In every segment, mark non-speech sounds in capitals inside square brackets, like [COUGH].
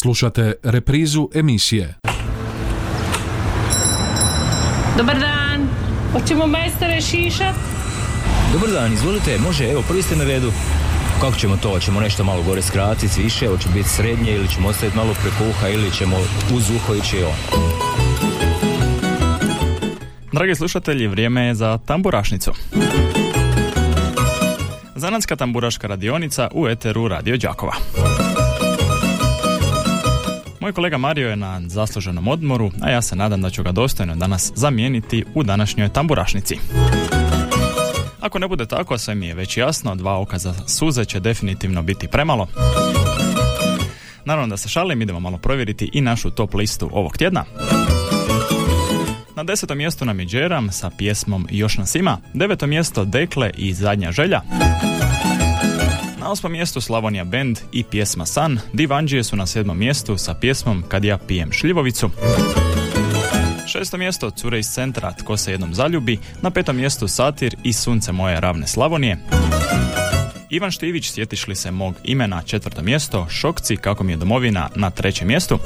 Slušate reprizu emisije. Dobar dan, hoćemo majstore šišat? Dobar dan, izvolite, može, evo, prvi ste na redu. Kako ćemo to? Hoćemo nešto malo gore skratiti, više, hoće biti srednje ili ćemo ostaviti malo preko uha ili ćemo uz uho ići on. Dragi slušatelji, vrijeme je za tamburašnicu. Zanatska tamburaška radionica u Eteru Radio Đakova. Moj kolega Mario je na zasluženom odmoru, a ja se nadam da ću ga dostojno danas zamijeniti u današnjoj tamburašnici. Ako ne bude tako, sve mi je već jasno, dva oka za suze će definitivno biti premalo. Naravno da se šalim, idemo malo provjeriti i našu top listu ovog tjedna. Na desetom mjestu nam je Džeram sa pjesmom Još nas ima, deveto mjesto Dekle i Zadnja želja. Na osmom mjestu Slavonija Band i pjesma San, Divanđije su na sedmom mjestu sa pjesmom Kad ja pijem šljivovicu. Šesto mjesto Cure iz centra Tko se jednom zaljubi, na petom mjestu Satir i Sunce moje ravne Slavonije. Ivan Štivić, sjetiš li se mog imena, četvrto mjesto, Šokci, kako mi je domovina, na trećem mjestu.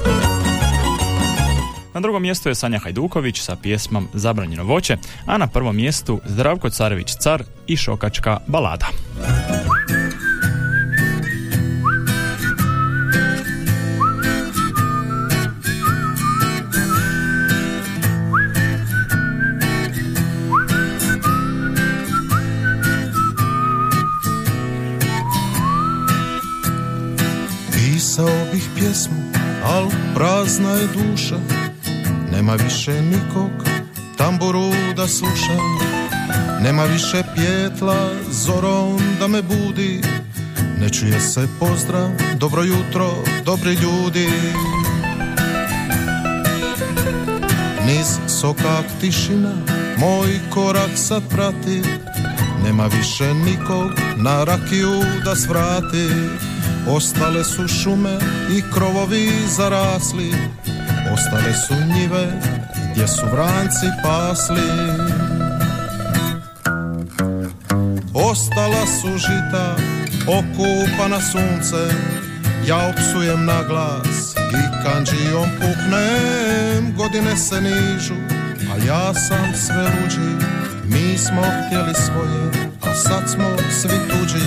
Na drugom mjestu je Sanja Hajduković sa pjesmom Zabranjeno voće, a na prvom mjestu Zdravko Carević Car i Šokačka balada. Pjesmu, al prazna je duša Nema više nikog tamburu da sluša Nema više pjetla zorom da me budi Ne čuje se pozdrav, dobro jutro, dobri ljudi. Niz sokak tišina, moj korak sad prati Nema više nikog na rakiju da svrati Ostale su šume i krovovi zarasli Ostale su njive gdje su vranci pasli. Ostala su žita okupana suncem Ja opsujem na glas i kanđijom puknem. Godine se nižu, a ja sam sve luđi Mi smo htjeli svoje, a sad smo svi tuđi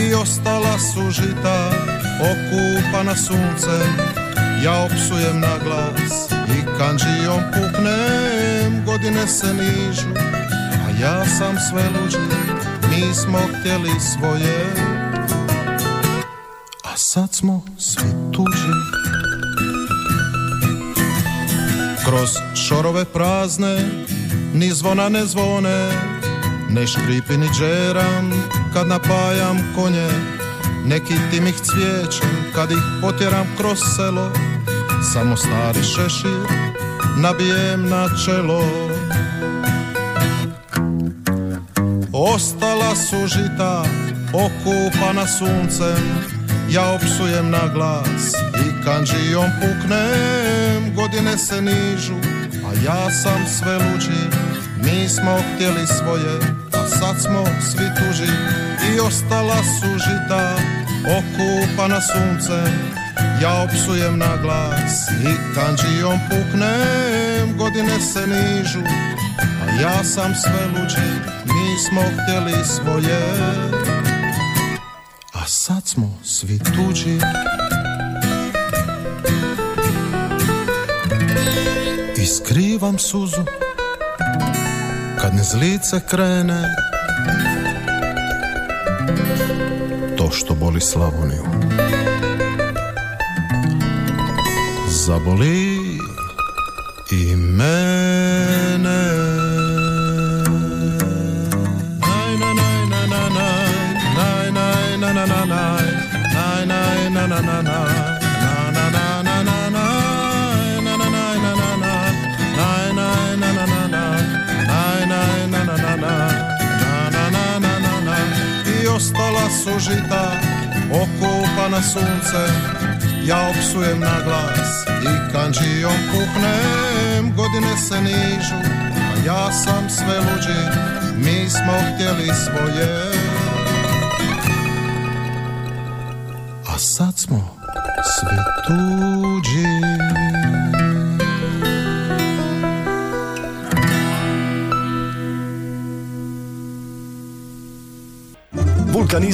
I ostala su žita okupana suncem. Ja opsujem na glas i kanđijom puknem Godine se nižu, a ja sam sve luđi Mi smo htjeli svoje, a sad smo svi tuđi. Kroz šorove prazne, ni zvona ne zvone Ne škripi ni džeram kad napajam konje. Neki timih cvijećem kad ih potjeram kroz selo. Samo stari šešir nabijem na čelo. Ostala su žita okupana suncem. Ja opsujem na glas i kanđijom puknem. Godine se nižu, a ja sam sve luđi Mi smo htjeli svoje, a sad smo svi tuži. I ostala su žita okupana suncem. Ja opsujem na glas i kanđijom puknem. Godine se nižu, a ja sam sve luđi. Mi smo htjeli svoje A sad smo svi tuđi. I skrivam suzu Kad ne zlice krene. To što boli Slavoniju. Zaboli ostala su žita okupana suncem ja opsujem na glas i kanđijom puknem. Godine se nižu, a ja sam sve luđi. Mi smo htjeli svoje. A sad smo svi tuđi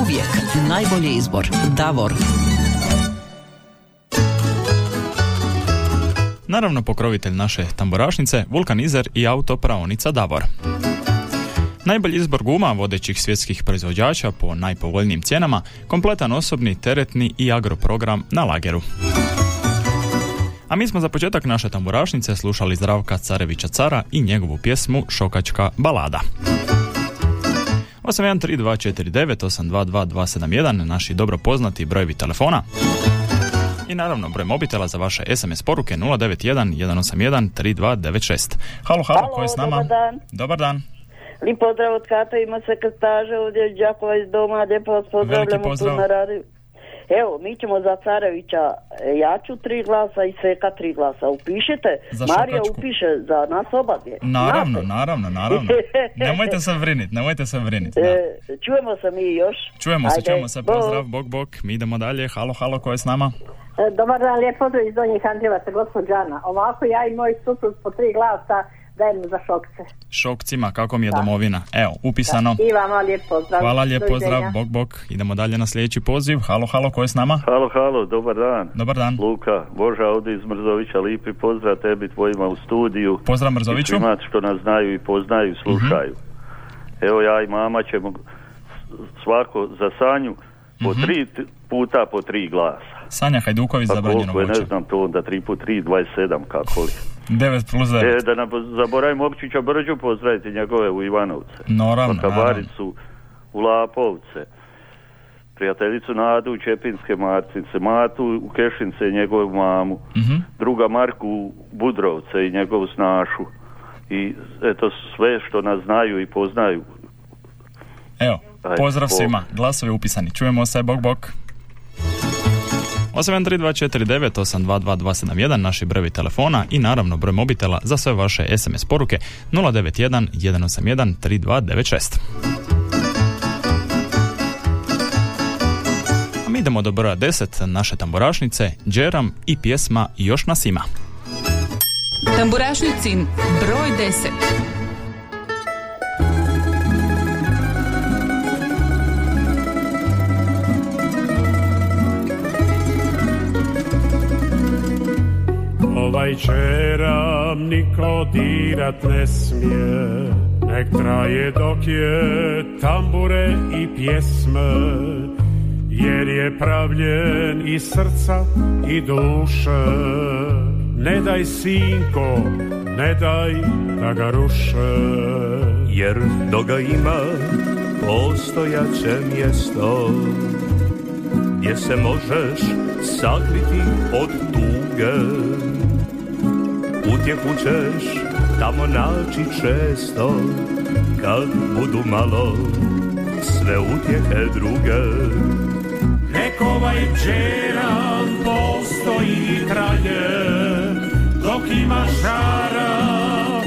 Uvijek najbolji izbor. Davor. Naravno pokrovitelj naše tamburašnice, vulkanizer i autopraonica Davor. Najbolji izbor guma vodećih svjetskih proizvođača po najpovoljnijim cijenama, kompletan osobni, teretni i agroprogram na lageru. A mi smo za početak naše tamburašnice slušali Zdravka Carevića Cara i njegovu pjesmu Šokačka balada. 813249822271 naši dobro poznati brojevi telefona. I naravno broj mobitela za vaše SMS poruke 091 181 3296. Halo, halo, Halo, ko je s nama? dobar dan. Dobar dan. Lijep pozdrav od Kata, ima se krstaže ovdje iz Đakova iz doma, lijepo vas pozdravljamo tu na radiju. Evo, mi ćemo za Carevića, e, ja ću tri glasa i Seka tri glasa. Upišite, Za Marija upiše za nas oba dvije. Naravno, Znate? naravno, naravno. [LAUGHS] Nemojte se vrinit, nemojte se vrinit. Da. E, čujemo se mi još. Čujemo se, Ajde, čujemo se, pozdrav, bok, bok, mi idemo dalje, halo, halo, ko je s nama? E, Dobar dan, lijep pozdrav iz Donjih Andrijevaca. Ovako ja i moj suprug po tri glasa dajemo za šokce. Šokcima, kako mi je domovina. Evo, upisano. I vama lijep pozdrav. Hvala, lijep pozdrav, bok, bok. Idemo dalje na sljedeći poziv. Halo, halo, ko je s nama? Halo, halo, dobar dan. Dobar dan. Luka, Boža ovdje iz Mrzovića, lipi pozdrav tebi tvojima u studiju. Pozdrav I Mrzoviću. Mhm. svima što nas znaju i poznaju, slušaju. Evo ja i mama ćemo svako za Sanju po Mhm. tri t- puta po tri glasa. Sanja Hajduković Pa zabranjeno je, ne voće. znam to onda tri put tri, 27 kako li. 9 plus 9. E, da ne zaboravim Opčića Brđu pozdraviti njegove u Ivanovce. Naravno. Kabaricu u Lapovce. Prijateljicu Nadu u Čepinske Marcince, Matu u Kešince i njegovu mamu. Mhm. Druga Marku u Budrovce i njegovu snašu. I eto sve što nas znaju i poznaju. Evo, pozdrav svima. Glasovi upisani. Čujemo se, bok, bok. 813249822271 naši brojevi telefona i naravno broj mobitela za sve vaše SMS poruke 091 181 3296. A mi idemo do broja 10 naše tamburašnice, Džeram i pjesma Još nas ima. Tamburašnicin broj 10. Ovaj čeram niko dirat ne smije Nek traje dok je tambure i pjesme Jer je pravljen iz srca i duše. Ne daj sinko, ne daj da ga ruše. Jer do ga ima postojaće mjesto gdje se možeš sakriti od tuge utjehu ćeš tamo naći često kad budu malo sve utjehe druge. Nek ovaj čeran postoji i traje Dok ima žara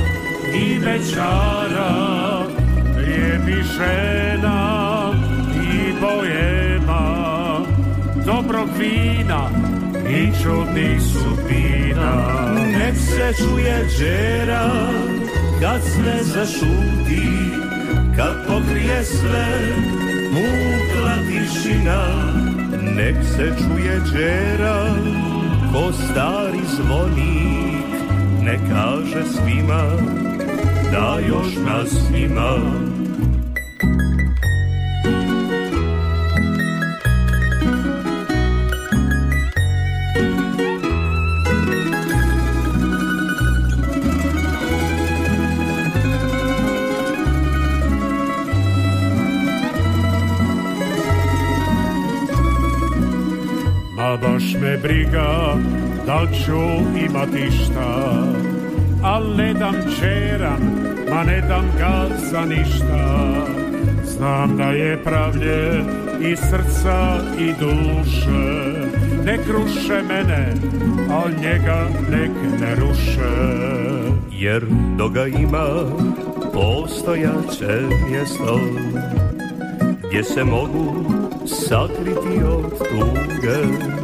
i večara Lijepi žena i bojema Dobrog vina i čudnih sudbina Nek se čuje džera kad sve zašuti Kad pokrije sve mukla tišina. Nek se čuje džera ko stari zvonik Ne kaže svima da još nas ima me briga da ću imati šta Al ne dam čeran, ma ne dam ga za ništa. Znam da je pravlje i srca i duše Nek ruše mene, al njega nek ne ruše. Jer dok ga ima postojaće mjesto Gdje se mogu sakriti od tuge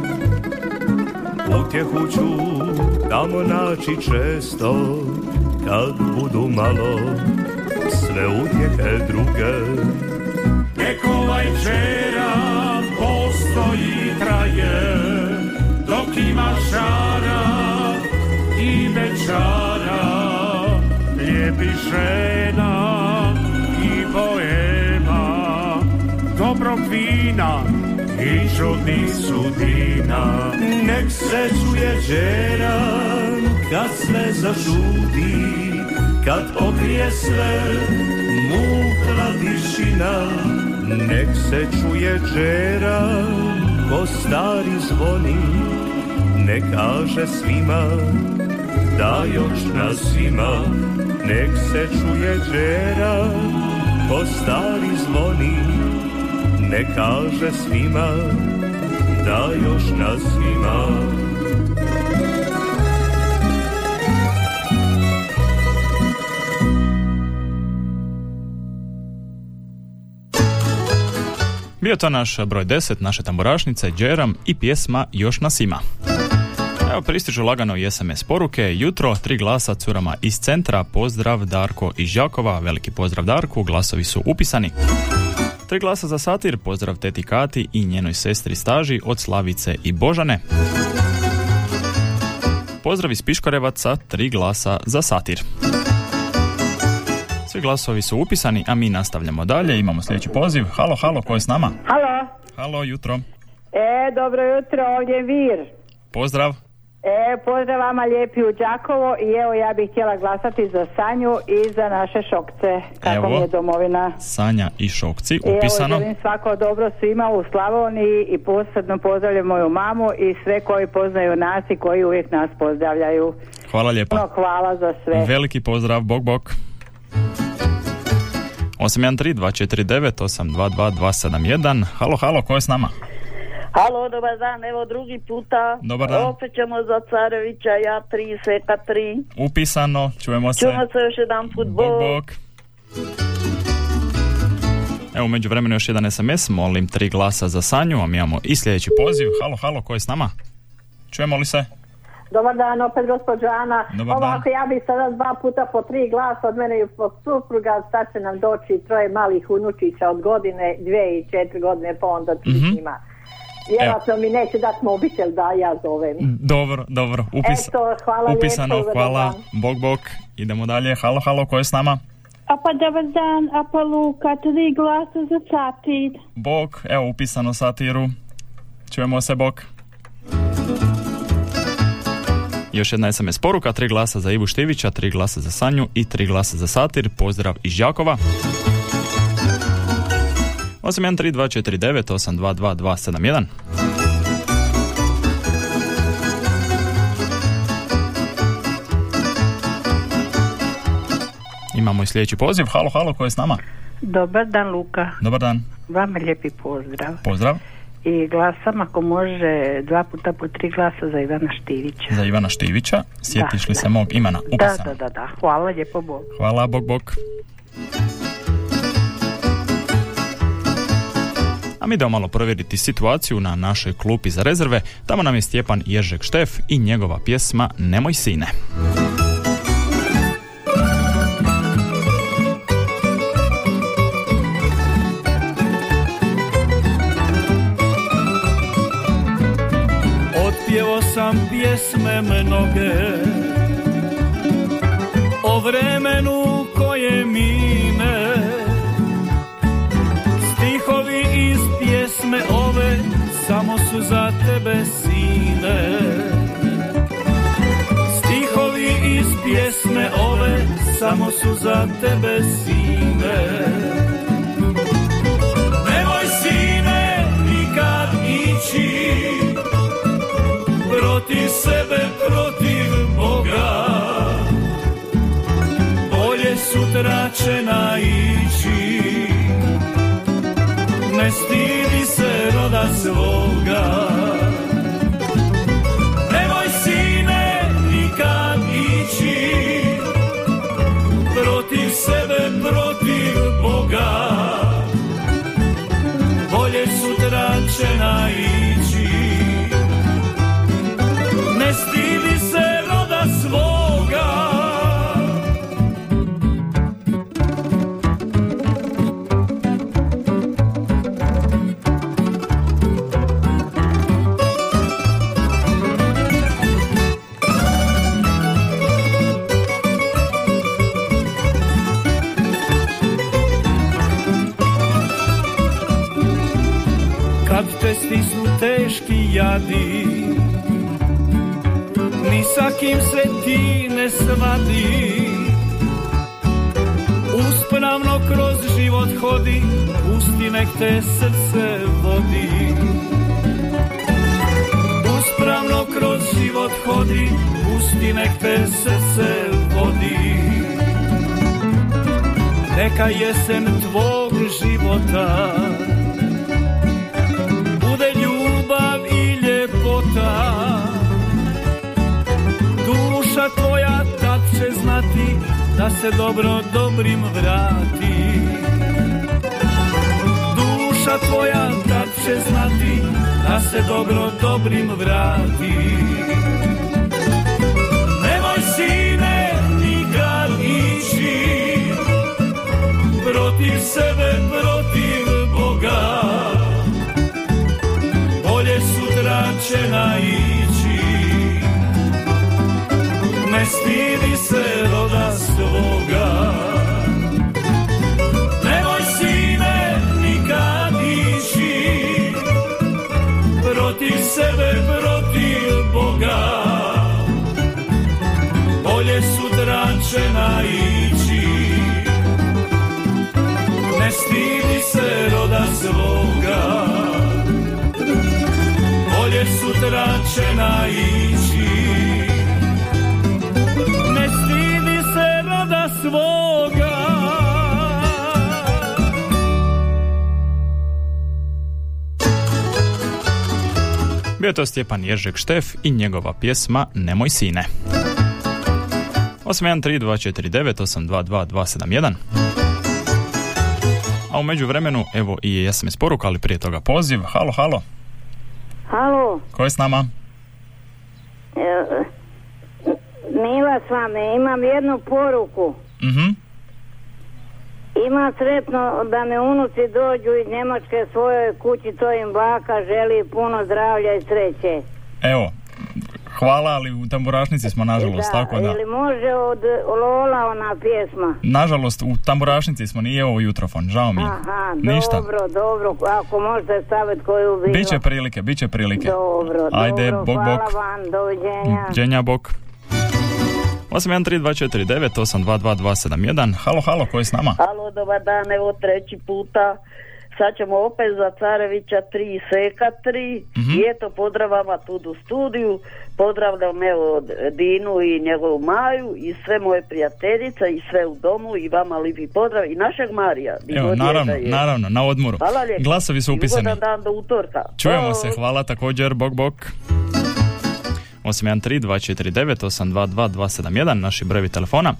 Utjehu ću tamo naći često Kad budu malo sve utjehe druge. Nek ovaj čera postoji traje Dok ima žara i večara Lijepi žena i boema Dobrog vina i čudnih sudina Nek se čuje džeran kad sve zažudi Kad pokrije sve mukla tišina. Nek se čuje džeran ko stari zvoni Nek kaže svima da još nas ima. Nek se čuje džeran ko stari zvoni ne kaže svima da još nas ima Bio to naš broj 10, naše tamburašnice, Džeram i pjesma Još nas ima. Evo pristižu lagano i SMS poruke. Jutro, tri glasa curama iz centra. Pozdrav Darko iz Žakova. Veliki pozdrav Darku. Glasovi su upisani. Tri glasa za satir, pozdrav teti Kati i njenoj sestri Staži od Slavice i Božane. Pozdrav iz Piškorevaca, tri glasa za satir. Svi glasovi su upisani, a mi nastavljamo dalje. Imamo sljedeći poziv. Halo, halo, ko je s nama? Halo. Halo, jutro. E, dobro jutro, ovdje je Vir. Pozdrav. E, pozdrav vama lijepi u Đakovo i evo ja bih htjela glasati za Sanju i za naše šokce. Kako Evo. mi je domovina. Sanja i Šokci, I evo upisano. želim svako dobro svima u Slavoniji i posebno pozdravljam moju mamu i sve koji poznaju nas i koji uvijek nas pozdravljaju. Hvala lijepa. Puno hvala za sve. Veliki pozdrav, bok bok. 813-249-822-271 Halo, halo, ko je s nama? Halo, dobar dan, evo drugi puta. Dobar dan. Opet ćemo za Carevića, ja tri, Seka tri. Upisano, čujemo se. Čujemo se još jedan put, Bok, bok. bok. Evo, u međuvremenu još jedan SMS, molim tri glasa za Sanju, a mi imamo i sljedeći poziv. Halo, halo, ko je s nama? Čujemo li se? Dobar dan, opet gospođa Ana. Dobar dan. Ovako, ja bih sada dva puta po tri glasa od mene i od supruga, sad će nam doći troje malih unučića od godine, dvije i četiri godine, pa onda tri Mhm. njima. Vjerojatno mi neće dati mobitel da ja zovem. Dobro, dobro, upis, Eto, hvala upisano, lijepo, hvala, bok, bok. Idemo dalje, halo, halo, ko je s nama? A pa dobar dan, a pa Luka, tri glasa za satir. Bok, evo upisano satiru. Čujemo se, bok. Još jedna SMS poruka, tri glasa za Ivu Štivića, tri glasa za Sanju i tri glasa za satir. Pozdrav iz Đakova. 813249822271 Imamo i sljedeći poziv. Halo, halo, ko je s nama? Dobar dan Luka, Dobar dan. vama lijepi pozdrav. Pozdrav. I glasam ako može dva puta po tri glasa za Ivana Štivića. Za Ivana Štivića. Sjetiš Da, li se mog imena? Da, Upisano. da, da, da, hvala lijepo Bog. Hvala, bok, bok. Mi idemo malo provjeriti situaciju na našoj klupi za rezerve. Tamo nam je Stjepan Ježek Štef i njegova pjesma Nemoj sine. Otpjevo sam pjesme mnoge O vremenu pjesme ove Samo su za tebe sine. Stihovi iz pjesme ove Samo su za tebe sine. Nemoj sine nikad ići protiv sebe, protiv Boga. Bolje sutra će naići. Ne stidi se teški jadi. Ni sa kim se ti ne svadi. Uspravno kroz život hodi Pusti nek te srce vodi. Uspravno kroz život hodi Pusti nek te srce vodi. Neka jesen tvog života Duša tvoja tad će znati da se dobro dobrim vrati. Duša tvoja tad će znati da se dobro dobrim vrati. Nemoj sine nikad ići protiv sebe, protiv Boga. Bolje sutra će naići stidi se roda svoga Nemoj sine nikad ići Protiv sebe, protiv Boga. Bolje sutra će naići. Ne stidi se roda svoga. Bolje sutra će naići Bio je to Stjepan Ježek Štef i njegova pjesma Nemoj sine. 813249822271 A u međuvremenu, evo i SMS poruka, ali prije toga poziv. Halo, halo. Halo, Ko je s nama? e, Mila s vama, imam jednu poruku. Mhm. Ima sretno da me unuci dođu iz Njemačke svojoj kući, to im baka želi puno zdravlja i sreće. Evo, hvala, ali u tamburašnici smo nažalost, tako da. Ili može od Lola ona pjesma? Nažalost, u tamburašnici smo, nije ovo jutrofon, žao mi je. Aha, Ništa. dobro, dobro, ako možete staviti koju bilo. Biće prilike, biće prilike. Dobro, Ajde, dobro, bok, hvala bok. vam, doviđenja. Đenja, bok. 813249822271 Halo, halo, ko je s nama? Alo, dobar dan, evo treći puta. Sad ćemo opet za Carevića 3 i Seka 3. Mhm. I eto, pozdrav vama tu u studiju. Pozdravljam evo Dinu i njegovu Maju i sve moje prijateljice i sve u domu i vama lipi pozdrav i našeg Marija. Evo, naravno, je. naravno, na odmoru. Hvala lijepo. Glasovi su I upisani. ugodan dan do utorka. Čujemo se, hvala također, bok, bok. 813249822271 naši brojevi telefona.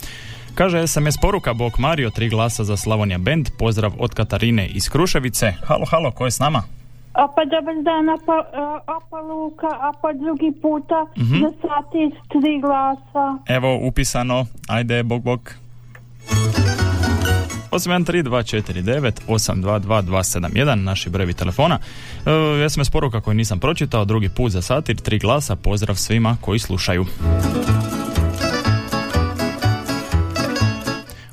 Kaže SMS poruka Bog Mario, tri glasa za Slavonija Band, pozdrav od Katarine iz Kruševice. Halo, halo, ko je s nama? A pa dobar dan, a pa, a, a pa Luka, a pa drugi puta Mhm. za sati tri glasa. Evo, upisano, ajde, bok, bok. 813249822271 naši brojevi telefona. E, SMS poruka koju nisam pročitao, drugi put za satir, tri glasa, pozdrav svima koji slušaju.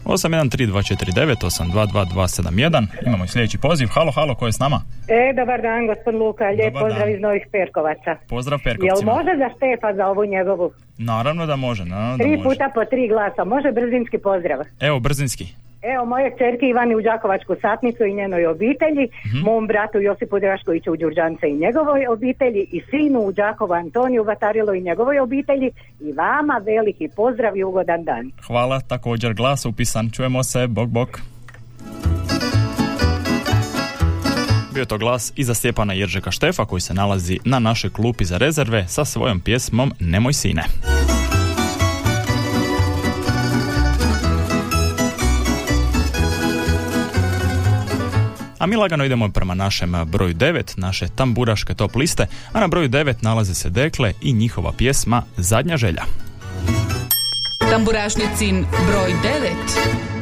813249822271 Imamo i sljedeći poziv. Halo, halo, ko je s nama? E, dobar dan, gospod Luka, lijep Dobar pozdrav dan. iz Novih Perkovaca. Pozdrav Jel Perkovcima. može za Štefa za ovu njegovu? Naravno da može, naravno da Tri može. puta po tri glasa, može brzinski pozdrav. Evo, brzinski. Evo, moje čerke Ivani u Đakovačku satnicu i njenoj obitelji, mom bratu Josipu Draškoviću u Đurđance i njegovoj obitelji i sinu u Đakovu Antoniju Vatarilo i njegovoj obitelji i vama veliki pozdrav i ugodan dan. Hvala, također glas upisan. Čujemo se, bok bok. Bio to glas iza Stjepana Jeržeka Štefa koji se nalazi na našoj klupi za rezerve sa svojom pjesmom Nemoj sine. A mi lagano idemo prema našem broju 9, naše tamburaške top liste, a na broju 9 nalaze se Dekle i njihova pjesma Zadnja želja. Tamburašnicin broj 9.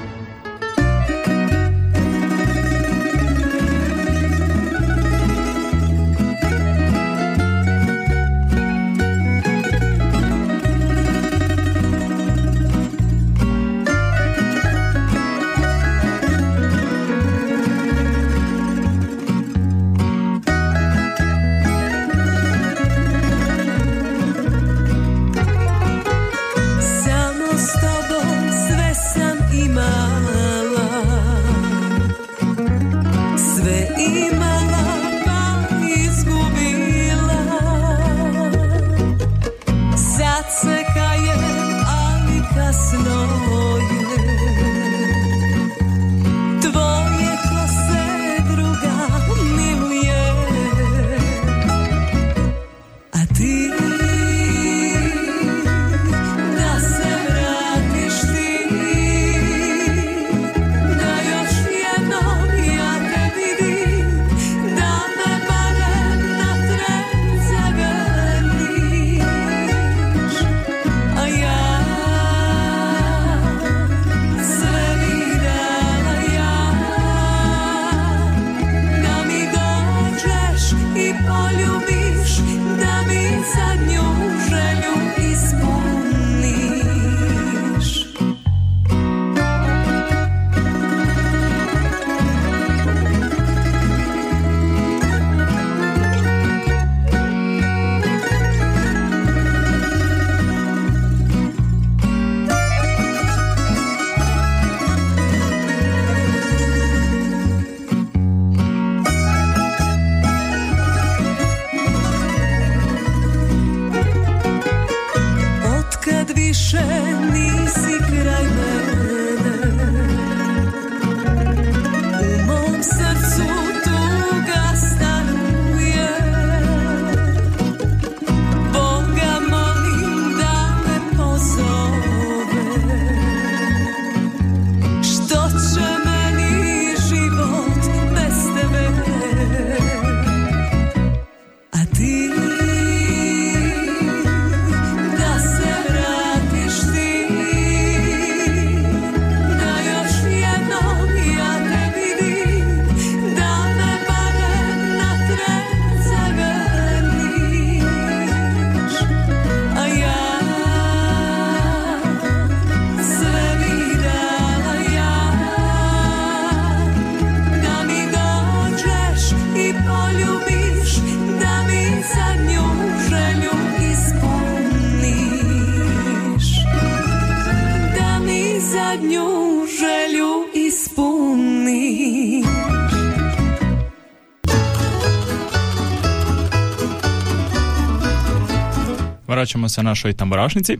Vraćamo se našoj tamburašnici.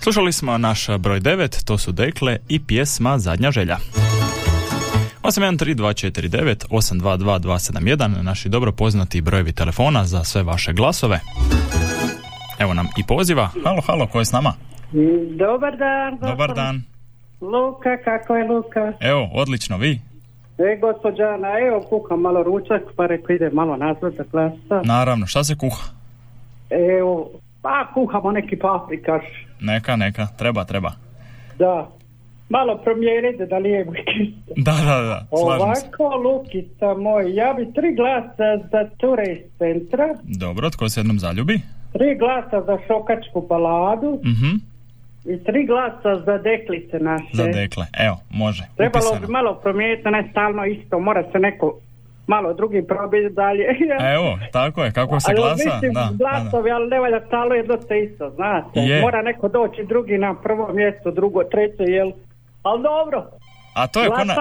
Slušali smo naš broj 9, to su Dekle i pjesma Zadnja želja. 813249 822 271 naši dobro poznati brojevi telefona za sve vaše glasove. Evo nam i poziva. Halo, halo, ko je s nama? Dobar dan. Dobar dan. Luka, kako je Luka? Evo, odlično, vi? E, gospođana, evo kuham malo ručak, pa reko ide malo nazad da glasa. Naravno, šta se kuha? Evo, pa kuhamo neki paprikaš, Neka, neka, treba, treba. da. Malo promijenite da lijevo. [LAUGHS] Da, da, da, slažem se. Ovako, Lukica moj, ja bi tri glasa za ture iz centra, Dobro, tko se jednom zaljubi? tri glasa za šokačku baladu Mhm, i tri glasa za deklice naše. za dekle. Evo, može. Trebalo bi malo promijeniti, ne stalno isto, mora se neko malo drugi probiti dalje. [LAUGHS] Evo, tako je, kako se Ali glasa? mislim, Da, glasovi, ali ne valja stalno jedno te isto, znate. Je. Mora neko doći drugi na prvo mjesto, drugo, treće, jel Ali dobro. A to je kao na,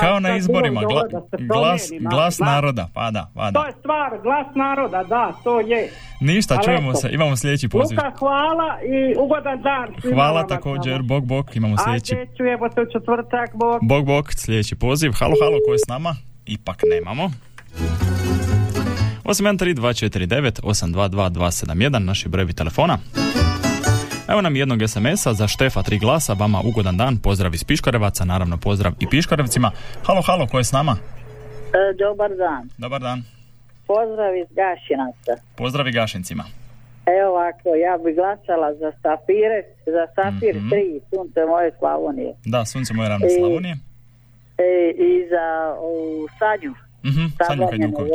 kao na izborima, gla- da se glas, promijeni glas da. naroda, pa da, pa To da. je stvar, glas naroda, da, to je. Ništa, Ali čujemo eto, se, imamo sljedeći poziv. Luka, hvala i ugodan dan. Hvala također, tamo. bok bok, imamo sljedeći. Ajde, čujemo se u četvrtak, bok. Bog bog, sljedeći poziv. Halo, halo, ko je s nama? Ipak nemamo. 813249 822 271, naši brojevi telefona. Evo nam jednog SMS-a za Štefa tri glasa, vama ugodan dan, pozdrav iz Piškorevaca, naravno pozdrav i Piškorevcima. Halo, halo, ko je s nama? E, dobar dan. Dobar dan. Pozdrav iz Gašinaca. Pozdrav i Gašincima. Evo ovako, ja bi glasala za Safire, za Safir Mhm. 3, sunce moje Slavonije. Da, sunce moje ravne I- Slavonije. E, I za u Sanju, Mhm, Sanju Sablanjeno Hajduković.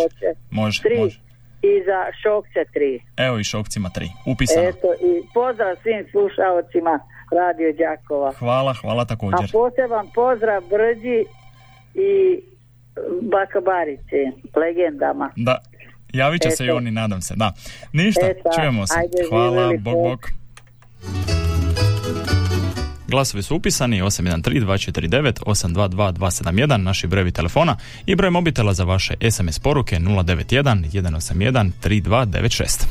Može, tri. može. I za Šokce 3. Evo i Šokcima tri. Upisano. Eto, i pozdrav svim slušalcima Radio Đakova. Hvala, hvala A također. poseban pozdrav Brđi i Bakabarici, legendama. Da, javit će se i Eto. oni, nadam se, da. Ništa, Eto, čujemo se. ajde, Hvala, bok, bok. bok. Glasovi su upisani 813-249, 822-271, naši brojevi telefona i broj mobitela za vaše SMS poruke 091 181 3296.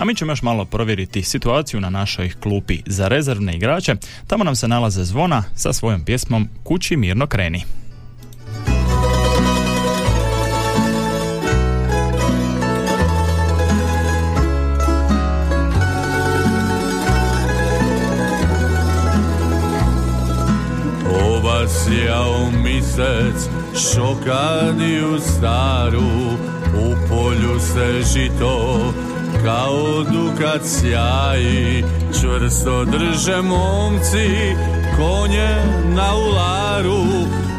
A mi ćemo još malo provjeriti situaciju na našoj klupi za rezervne igrače. Tamo nam se nalaze zvona sa svojom pjesmom Kući mirno kreni. Sjao misec šokadiju staru U polju se žito kao dukat sjaji. Čvrsto drže momci konje na ularu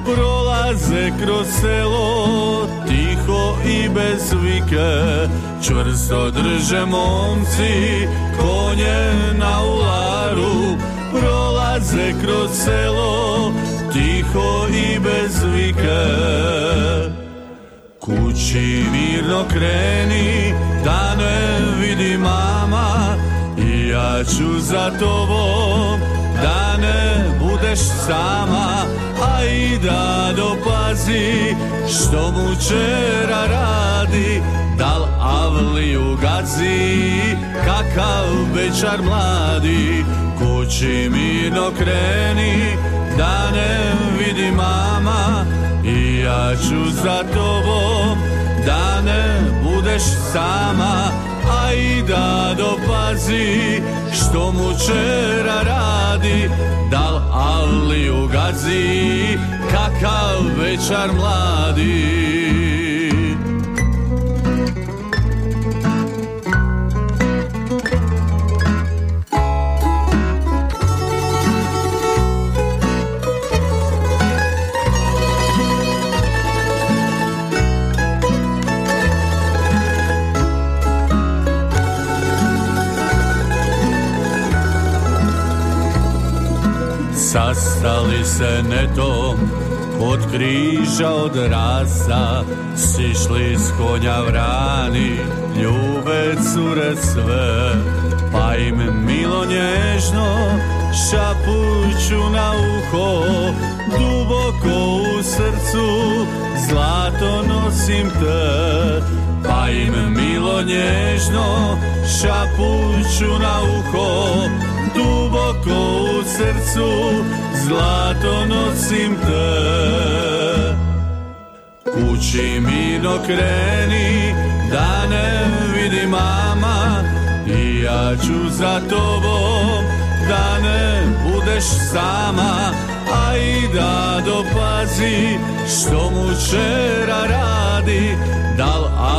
Prolaze kroz selo tiho i bez vike. Čvrsto drže momci konje na ularu Prolaze kroz selo tiho i bez vike. Kući mirno kreni da ne vidi mama. I ja ću za tobom da ne budeš sama. A i da dopazi što mu čera radi. Dal avliju gazi kakav bečar mladi Kući mirno kreni da ne vidi mama. I ja ću za tobom da ne budeš sama. A i da dopazi što mu čera radi. Dal avliju gazi kakav večar mladi se netom kod križa od rasa Sišli s konja vrani, ljube cure sve. Pa im milo nježno šapuću na uho Duboko u srcu zlato nosim te. Pa im milo nježno šapuću na uho Duboko u srcu zlato nosim te. Kući mirno kreni da ne vidi mama I ja ću za tobom da ne budeš sama. A i da dopazi što mu čera radi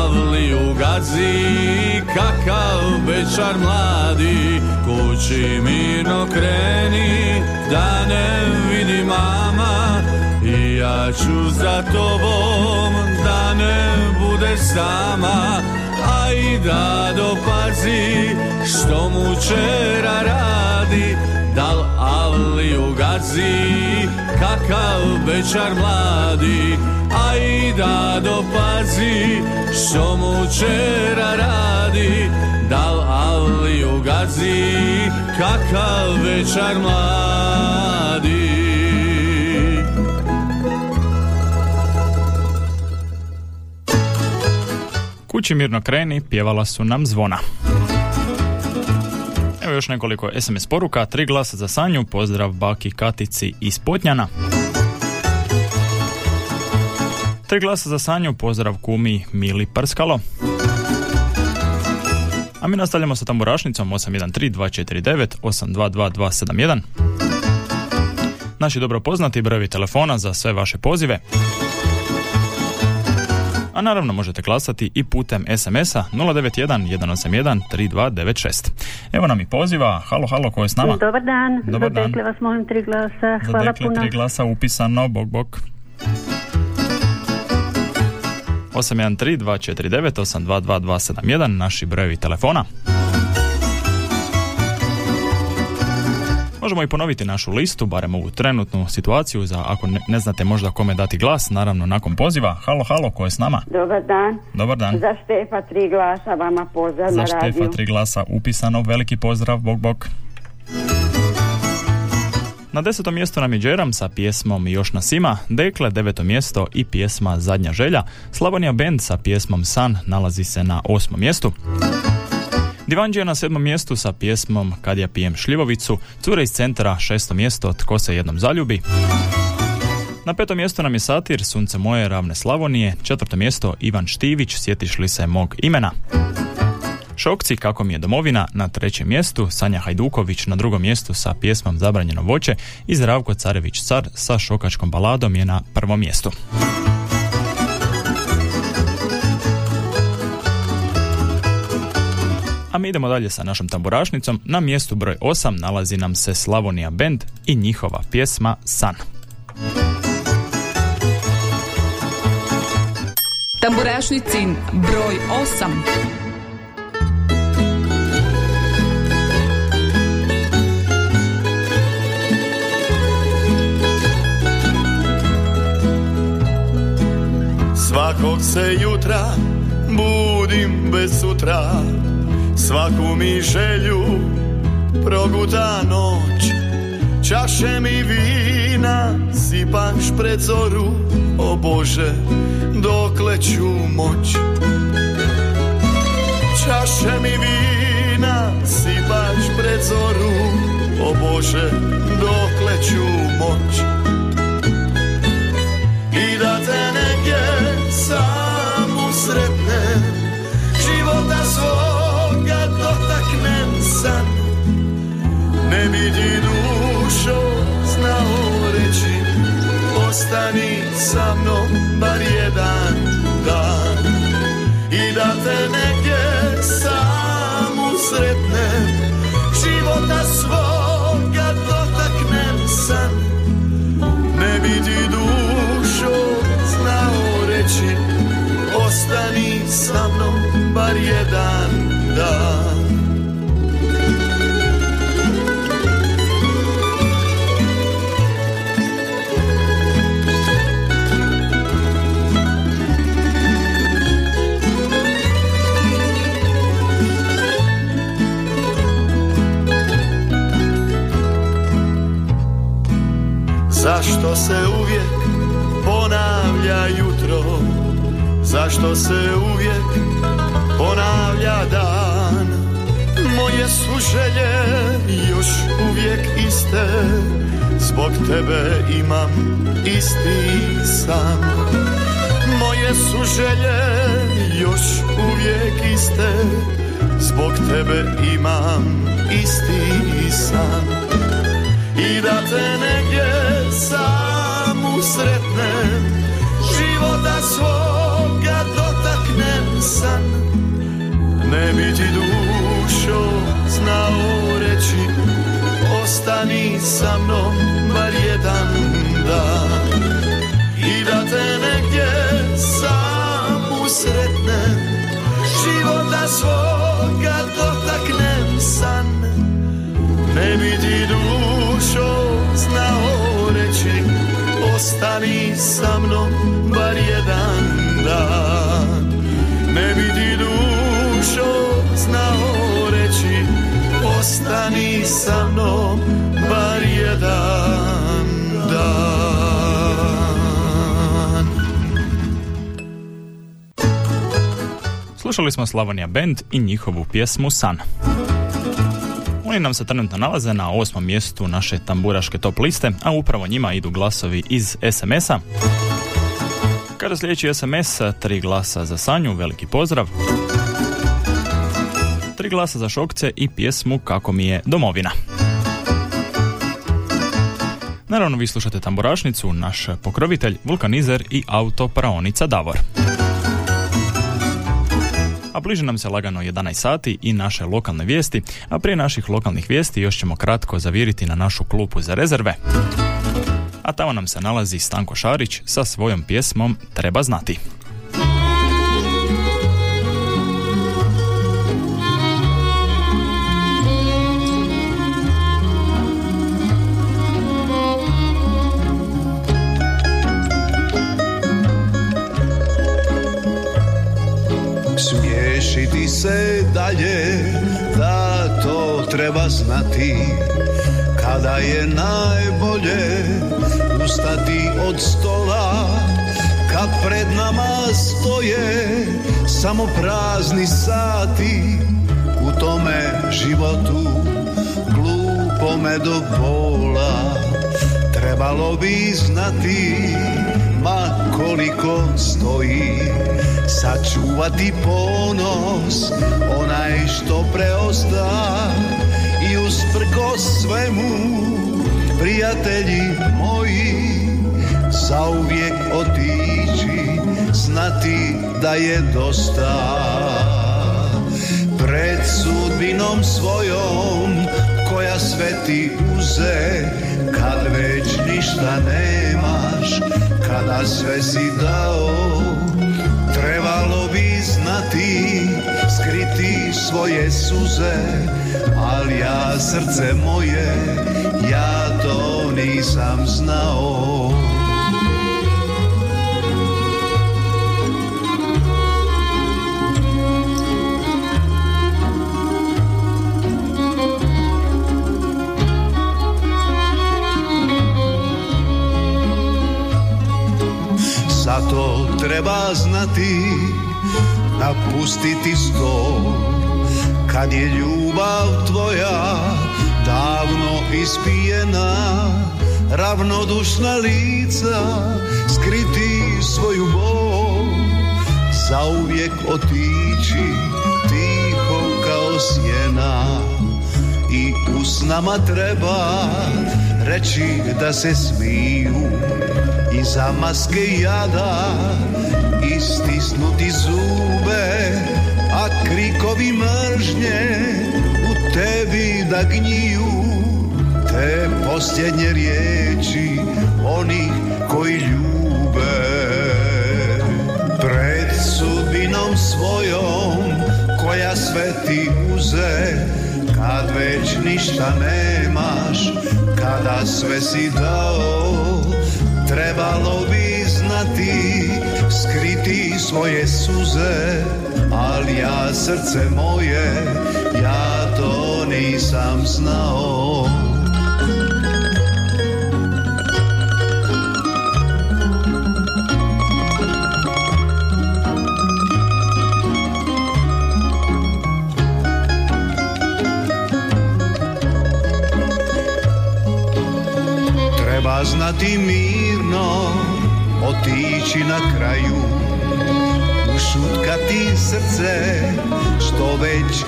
Avliju gazi kakav bečar mladi Kući mirno kreni da ne vidi mama I ja ću za tobom da ne budeš sama. A i da dopazi što mu čera radi Dal avliju gazi kakav bečar mladi A i da dopazi što mu čera radi Dal avliju gazi kakav večar mladi Kući mirno kreni, pjevala su nam zvona. Još nekoliko SMS poruka, tri glasa za Sanju, pozdrav baki Katici iz Potnjana. Tri glasa za Sanju, pozdrav kumi Mili Prskalo. A mi nastavljamo sa tamburašnicom 813-249, 822-271. Naši dobro poznati brojevi telefona za sve vaše pozive. A naravno možete glasati i putem SMS-a 091 181 3296. Evo nam i poziva. Halo, halo, ko je s nama? Dobar dan. Dobar dan. Dekle vas molim tri glasa. Hvala puno. tri glasa upisano, bok, bok. 813 249 822 271 naši brojevi telefona. Možemo i ponoviti našu listu, barem ovu trenutnu situaciju, za ako ne, ne znate možda kome dati glas, naravno nakon poziva. Halo, halo, ko je s nama? Dobar dan. Dobar dan. Za Štefa tri glasa, vama pozdrav Za na Štefa radiju. tri glasa upisano, veliki pozdrav, bok, bok. Na desetom mjestu nam je Džeram sa pjesmom Još nas ima, Dekle deveto mjesto i pjesma Zadnja želja, Slavonija Band sa pjesmom San nalazi se na osmom mjestu. Divanđija na sedmom mjestu sa pjesmom Kad ja pijem šljivovicu, Cure iz centra šesto mjesto Tko se jednom zaljubi. Na petom mjestu nam je Satir, Sunce moje, Ravne Slavonije, četvrto mjesto Ivan Štivić, Sjetiš li se mog imena. Šokci, kako mi je domovina, na trećem mjestu, Sanja Hajduković na drugom mjestu sa pjesmom Zabranjeno voće i Zdravko Carević Car sa šokačkom baladom je na prvom mjestu. A mi idemo dalje sa našom tamburašnicom. Na mjestu broj 8 nalazi nam se Slavonija Band i njihova pjesma San. Tamburašnicin broj 8. Svakog se jutra budim bez sutra Svaku mi želju proguta noć. Čaše mi vina sipaš pred zoru. O Bože, dokle ću moć? Čaše mi vina sipaš pred zoru. O Bože, dokle ću moć? I da te dušo znao reći ostani sa mnom bar jedan dan i da te negdje samu sretnem života svoga dotaknem san ne bi ti dušo znao reći Ostani sa mnom bar jedan Zašto se uvijek ponavlja jutro? Zašto se uvijek ponavlja dan? Moje su želje još uvijek iste. Zbog tebe imam isti san. Moje su želje još uvijek iste. Zbog tebe imam isti san i da te negdje samu sretnem života svoga dotaknem san ne bi ti dušo znao reći ostani sa mnom bar jedan dan. I da te negdje samu sretnem života svoga dotaknem san ne bi ti dušo znao reći Ostani sa mnom bar jedan dan Ne bi dušo znao reći Ostani sa mnom bar jedan dan Slušali smo Slavonija Band i njihovu pjesmu San. Oni nam se trenutno nalaze na osmom mjestu naše tamburaške top liste, a upravo njima idu glasovi iz SMS-a. Kada sljedeći SMS, tri glasa za Sanju, veliki pozdrav. Tri glasa za Šokce i pjesmu Kako mi je domovina. Naravno, vi slušate Tamburašnicu, naš pokrovitelj, vulkanizer i autopraonica Davor. A bliže nam se lagano 11 sati i naše lokalne vijesti, a prije naših lokalnih vijesti još ćemo kratko zaviriti na našu klupu za rezerve. A tamo nam se nalazi Stanko Šarić sa svojom pjesmom Treba znati. Smiješiti se dalje, da to treba znati. Kada je najbolje ustati od stola Kad pred nama stoje samo prazni sati U tome životu glupome do bola Trebalo bi znati ma koliko stoji Sačuvati ponos onaj što preosta I usprko svemu prijatelji moji Zauvijek otići znati da je dosta. Pred sudbinom svojom koja sve ti uze Kad već ništa nemaš, kada sve si dao Trebalo bi znati, skriti svoje suze Al ja srce moje, ja to nisam znao Zato treba znati napustiti sto. Kad je ljubav tvoja davno ispijena Ravnodušna lica skriti svoju bol. Zauvijek otići tiho kao sjena I usnama treba reći da se smiju Iza maske jada istisnuti zube A krikovi mržnje u tebi da gniju. Te posljednje riječi onih koji ljube. Pred sudbinom svojom koja sve ti uze Kad već ništa nemaš, kada sve si dao Trebalo bi znati, skriti svoje suze Ali ja srce moje, ja to nisam znao. Znati mirno, otići na kraju. Ušutkati srce, što već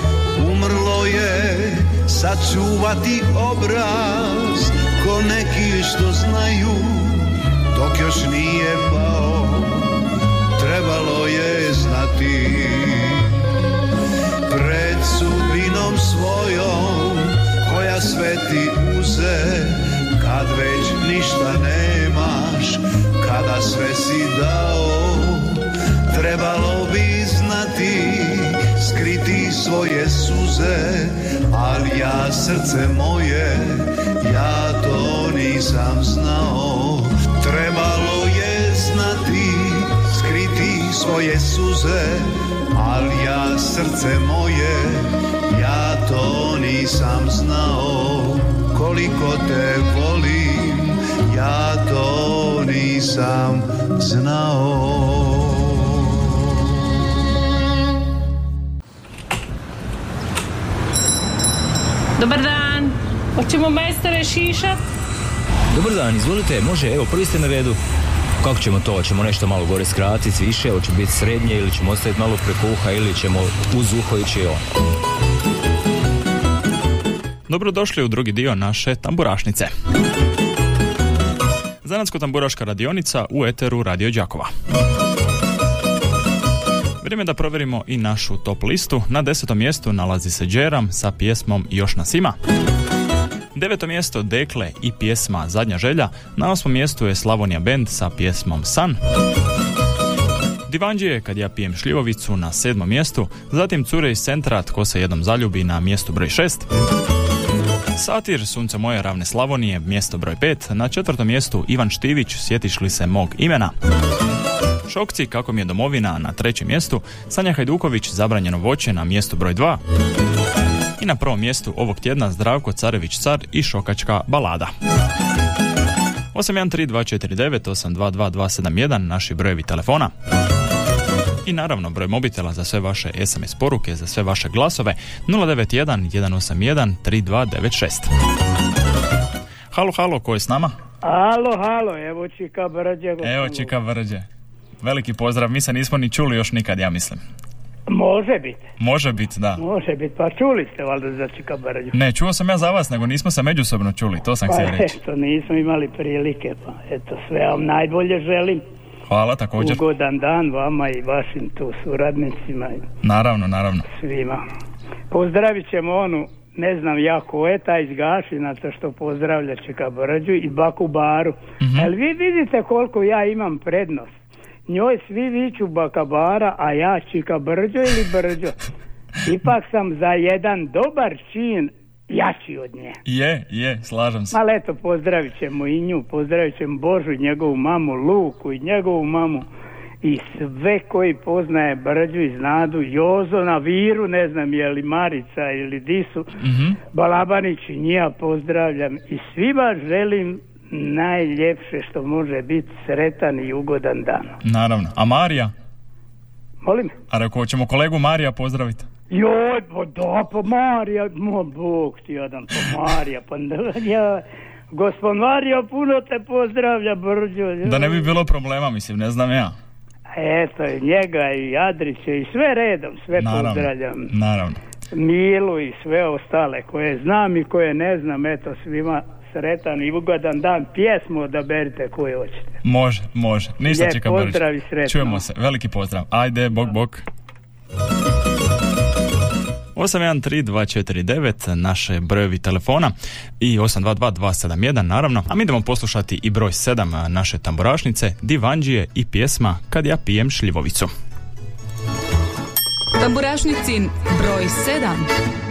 umrlo je Sačuvati obraz, ko neki što znaju Dok još nije pao, trebalo je znati. Pred sudbinom svojom, koja sve ti uze kad već ništa nemaš, kada sve si dao, trebalo bi znati, skriti svoje suze, ali ja srce moje, ja to nisam znao. Trebalo je znati, skriti svoje suze, ali ja srce moje, ja to nisam znao koliko te volim ja to nisam znao Dobar dan. Hoćemo majstore šišat? Dobar dan, izvolite, može, evo, prvi ste na redu. Kako ćemo to? Hoćemo nešto malo gore skratiti, više, hoće biti srednje ili ćemo ostaviti malo preko uha ili ćemo uz uho ići on. Dobrodošli u drugi dio naše tamburašnice. Zanatsko-tamburaška radionica u eteru Radio Đakova. Vrijeme da provjerimo i našu top listu. Na desetom mjestu nalazi se Džeram sa pjesmom Još nas ima. Deveto mjesto Dekle i pjesma Zadnja želja. Na osmom mjestu je Slavonija Band sa pjesmom San. Divanđije kad ja pijem šljivovicu na sedmom mjestu, zatim Cure iz centra Tko se jednom zaljubi na mjestu broj šest. Satir, Sunce moje ravne Slavonije, mjesto broj 5, na četvrtom mjestu Ivan Štivić, sjetiš li se mog imena. Šokci, kako mi je domovina, na trećem mjestu, Sanja Hajduković, zabranjeno voće na mjestu broj 2. I na prvom mjestu ovog tjedna Zdravko Carević Car i Šokačka balada. 813249 naši brojevi telefona. I naravno broj mobitela za sve vaše SMS poruke, za sve vaše glasove 091 181 3296. Halo, halo, ko je s nama? Halo, halo, evo Čika Brđe. Evo Čika Brđe. Veliki pozdrav, mi se nismo ni čuli još nikad, ja mislim. Može biti. Može biti, da. Može biti, pa čuli ste valjda za Čika Brđu. Ne, čuo sam ja za vas, nego nismo se međusobno čuli, to sam Pa htio reći. eto, nismo imali prilike, pa eto, sve vam najbolje želim. Hvala također. Ugodan dan vama i vašim tu suradnicima Naravno, naravno. svima. Pozdravit ćemo onu, ne znam ja ko je taj iz Gašinaca što pozdravlja Čika Brđu i Baku Baru. Mhm. Ali vi vidite koliko ja imam prednost. Njoj svi viču Baka Bara, a ja Čika Brđo ili Brđo. [LAUGHS] Ipak sam za jedan dobar čin jači od nje. Je, je, slažem se. Ali eto, pozdravit ćemo i nju, pozdravit ćemo Božu i njegovu mamu Luku i njegovu mamu i sve koji poznaje Brđu i znadu Jozo na Viru, ne znam je li Marica ili Disu, Mhm. Balabanić i njija pozdravljam i svima želim najljepše što može biti sretan i ugodan dan. Naravno. A Marija? Molim? A rekao, ćemo kolegu Marija pozdraviti. Joj, pa da, pa Marija, mo Bog ti jedan, pa Marija, pa ja, gospod Marija, puno te pozdravlja, Brđo. Da ne bi bilo problema, mislim, ne znam ja. Eto, i njega i Adrića i sve redom, sve Naravno. pozdravljam. Naravno. Milu i sve ostale koje znam i koje ne znam, eto svima sretan i ugodan dan, pjesmu odaberite koju hoćete. Može, može. Ništa Lijep čeka Brđ. pozdrav i sretno. Čujemo se. Veliki pozdrav. Ajde, bok, bok. 813249 naše brojevi telefona i 822271 naravno, a mi idemo poslušati i broj 7 naše tamburašnice, Divanđije i pjesma Kad ja pijem šljivovicu. Tamburašnicin broj 7.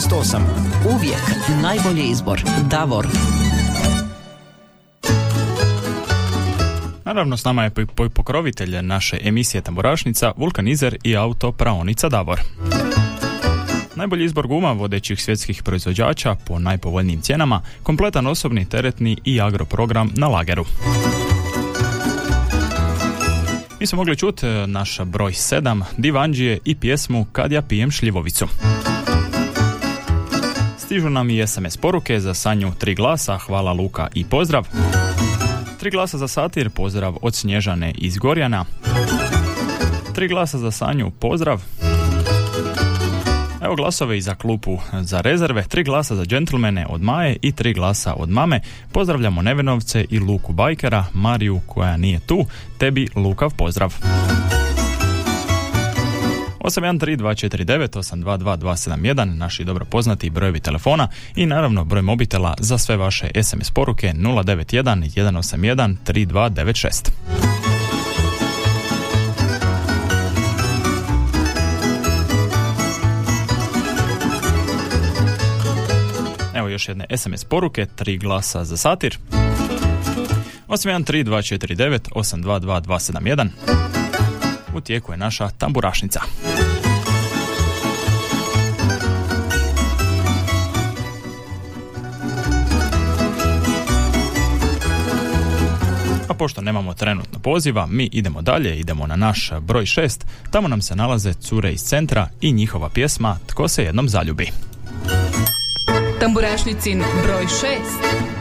068. Uvijek najbolji izbor. Davor. Naravno, s nama je po- po- pokrovitelj naše emisije Tamburašnica, Vulkanizer i auto praonica Davor. Najbolji izbor guma vodećih svjetskih proizvođača po najpovoljnijim cijenama, kompletan osobni, teretni i agroprogram na lageru. Mi smo mogli čuti e, naš broj 7, Divanđije i pjesmu Kad ja pijem šljivovicu. Stižu nam i SMS poruke za Sanju tri glasa, hvala Luka i pozdrav. Tri glasa za satir, pozdrav od Snježane iz Gorjana. Tri glasa za Sanju, pozdrav. Evo glasove i za klupu za rezerve, tri glasa za džentlmene od Maje i tri glasa od mame. Pozdravljamo Nevenovce i Luku Bajkera, Mariju koja nije tu, tebi Lukav pozdrav. 813249822271 naši dobro poznati brojevi telefona i naravno broj mobitela za sve vaše SMS poruke 091 181 3296. Evo još jedne SMS poruke, tri glasa za satir. 813249 822271 U tijeku je naša tamburašnica. Pošto nemamo trenutno poziva, mi idemo dalje, idemo na naš broj 6. Tamo nam se nalaze cure iz centra i njihova pjesma Tko se jednom zaljubi. Tamburašnicin broj 6.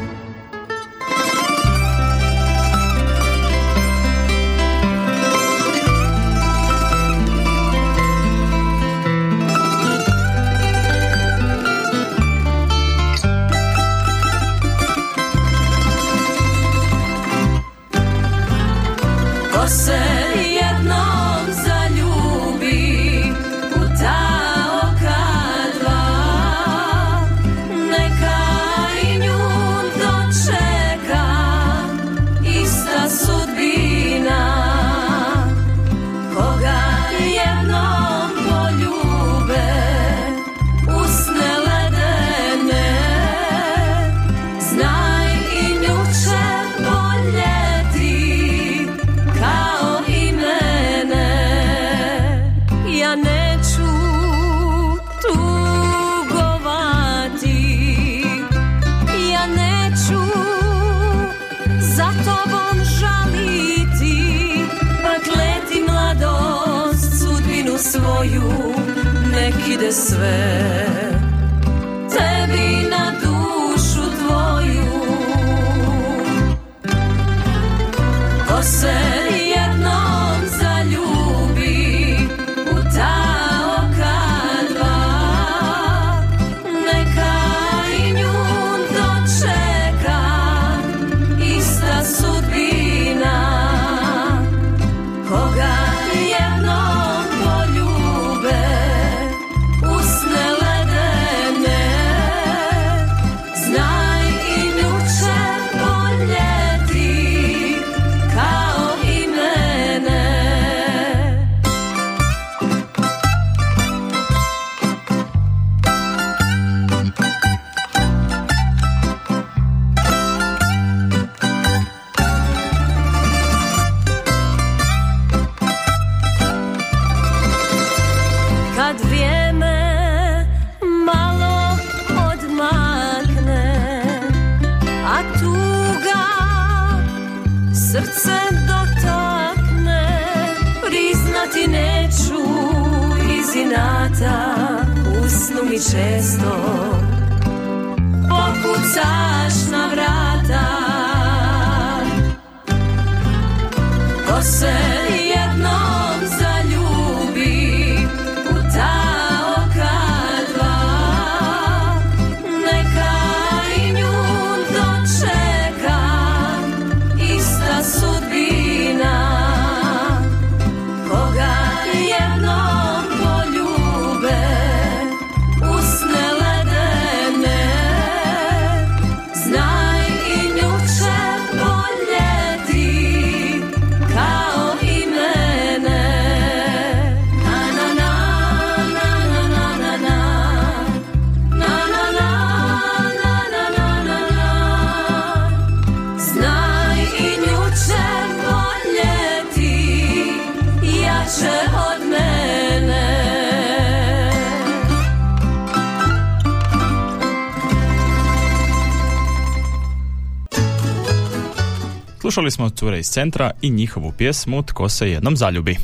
Slušali smo cure iz centra i njihovu pjesmu Tko se jednom zaljubi.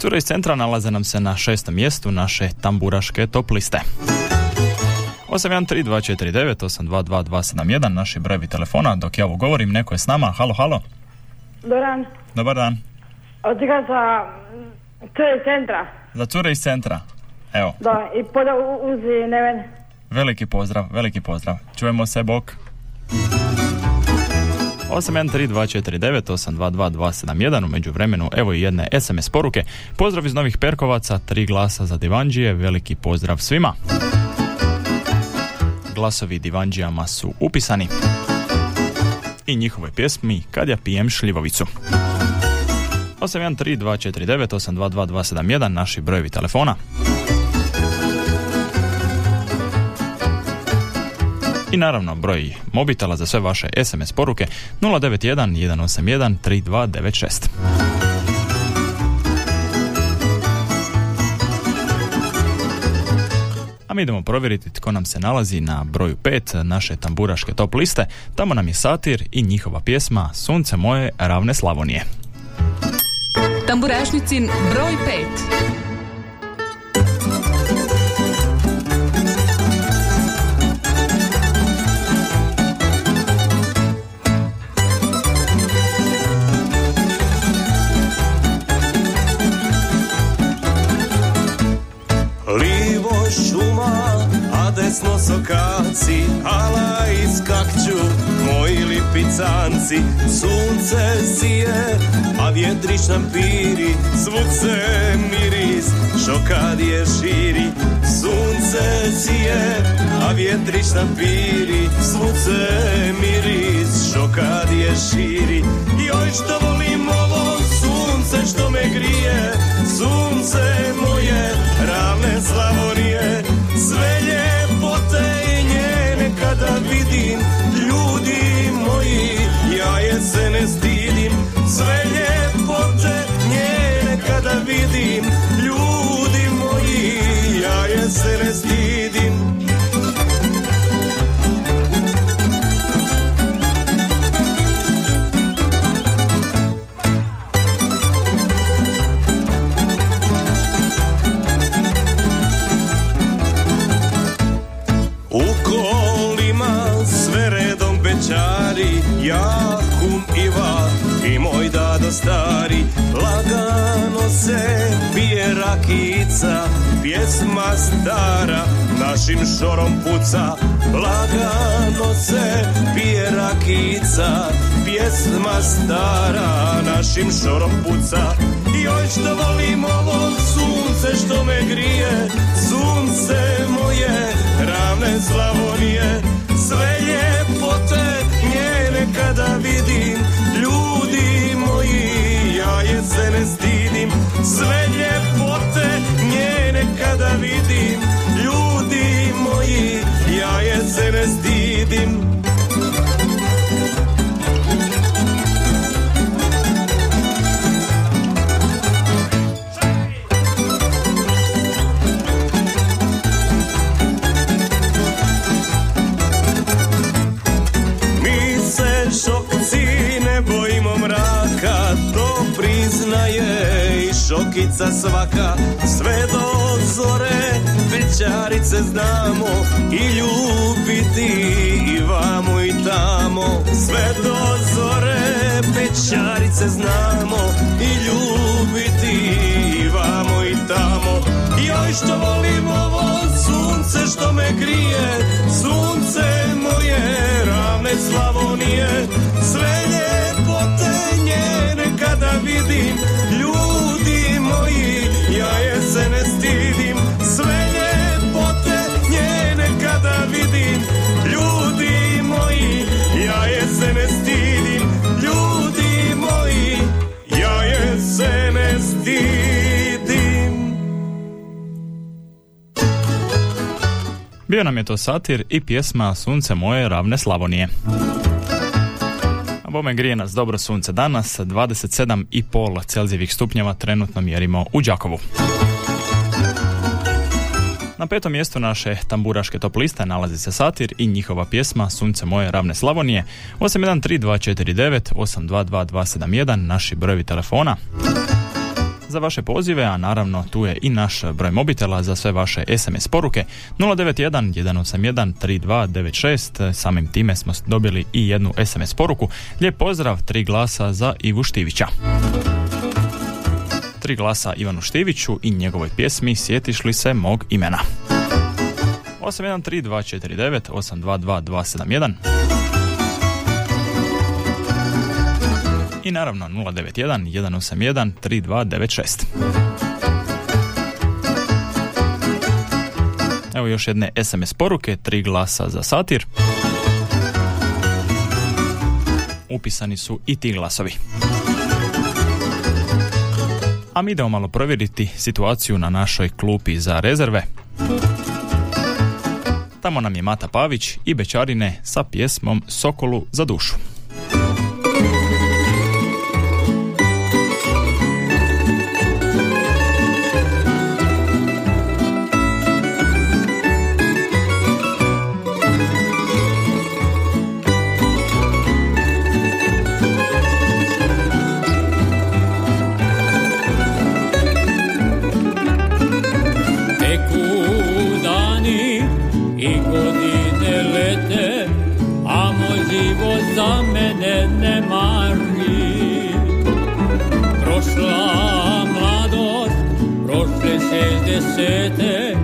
Cure iz centra nalaze nam se na šestom mjestu naše tamburaške top liste. 813249822271 naši brojevi telefona. Dok ja ovo govorim neko je s nama. Halo halo. Doran, dobar dan. Od za to je centra. za cure iz centra. Evo. Da, i poda uzi Neven. veliki pozdrav veliki pozdrav. Čujemo se bok 813249822271 u međuvremenu evo i jedne SMS poruke. Pozdrav iz Novih Perkovaca tri glasa za Divanđije veliki pozdrav svima. Glasovi Divanđijama su upisani. I njihove pjesmi Kad ja pijem šljivovicu. 813249822271 naši brojevi telefona I naravno broj mobitela za sve vaše SMS poruke 091 181 3296. A mi idemo provjeriti tko nam se nalazi na broju 5 naše tamburaške top liste. Tamo nam je Satir i njihova pjesma Sunce moje ravne Slavonije. Tamburašnicin broj 5. desno sokaci, ala iskakću moji lipicanci. Sunce sije, a vjetrić nam piri, se miris, šokad je širi. Sunce sije, a vjetrić nam piri, se miris, šokad je širi. Joj što volim ovo sunce što me grije, sunce moje ravne Slavonije, sve njene kada rakica Pjesma stara našim šorom puca Lagano se pije rakica Pjesma stara našim šorom puca. Joj što volim ovo sunce što me grije Sunce moje ravne Slavonije. Sve ljepote njene kada vidim Ljudi se ne stidim. Sve ljepote njene kada vidim. Ljudi moji, ja je se ne stidim šokica svaka. Sve do zore pećarice znamo i ljubiti i vamo i tamo. Sve do zore pećarice znamo i ljubiti i vamo i tamo. Joj što volim ovo sunce što me grije, sunce moje ravne Slavonije, sve ljepote njene kada vidim, ljudi ne stidim. Bio nam je to satir i pjesma Sunce moje ravne Slavonije. Bome grije nas dobro sunce danas, 27,5 Celzijevih stupnjeva trenutno mjerimo u Đakovu. Na petom mjestu naše tamburaške top liste nalazi se Satir i njihova pjesma Sunce moje ravne Slavonije 813249 822271 naši brojevi telefona za vaše pozive, a naravno tu je i naš broj mobitela za sve vaše SMS poruke. 091 181 3296 samim time smo dobili i jednu SMS poruku. Lijep pozdrav, tri glasa za Ivu Štivića. Tri glasa Ivanu Štiviću i njegovoj pjesmi Sjetiš li se mog imena? 813249 822271 i naravno 091 181 3296. Evo još jedne SMS poruke, tri glasa za satir. Upisani su i ti glasovi. A mi idemo malo provjeriti situaciju na našoj klupi za rezerve. Tamo nam je Mata Pavić i Bečarine sa pjesmom Sokolu za dušu. Šestdesete,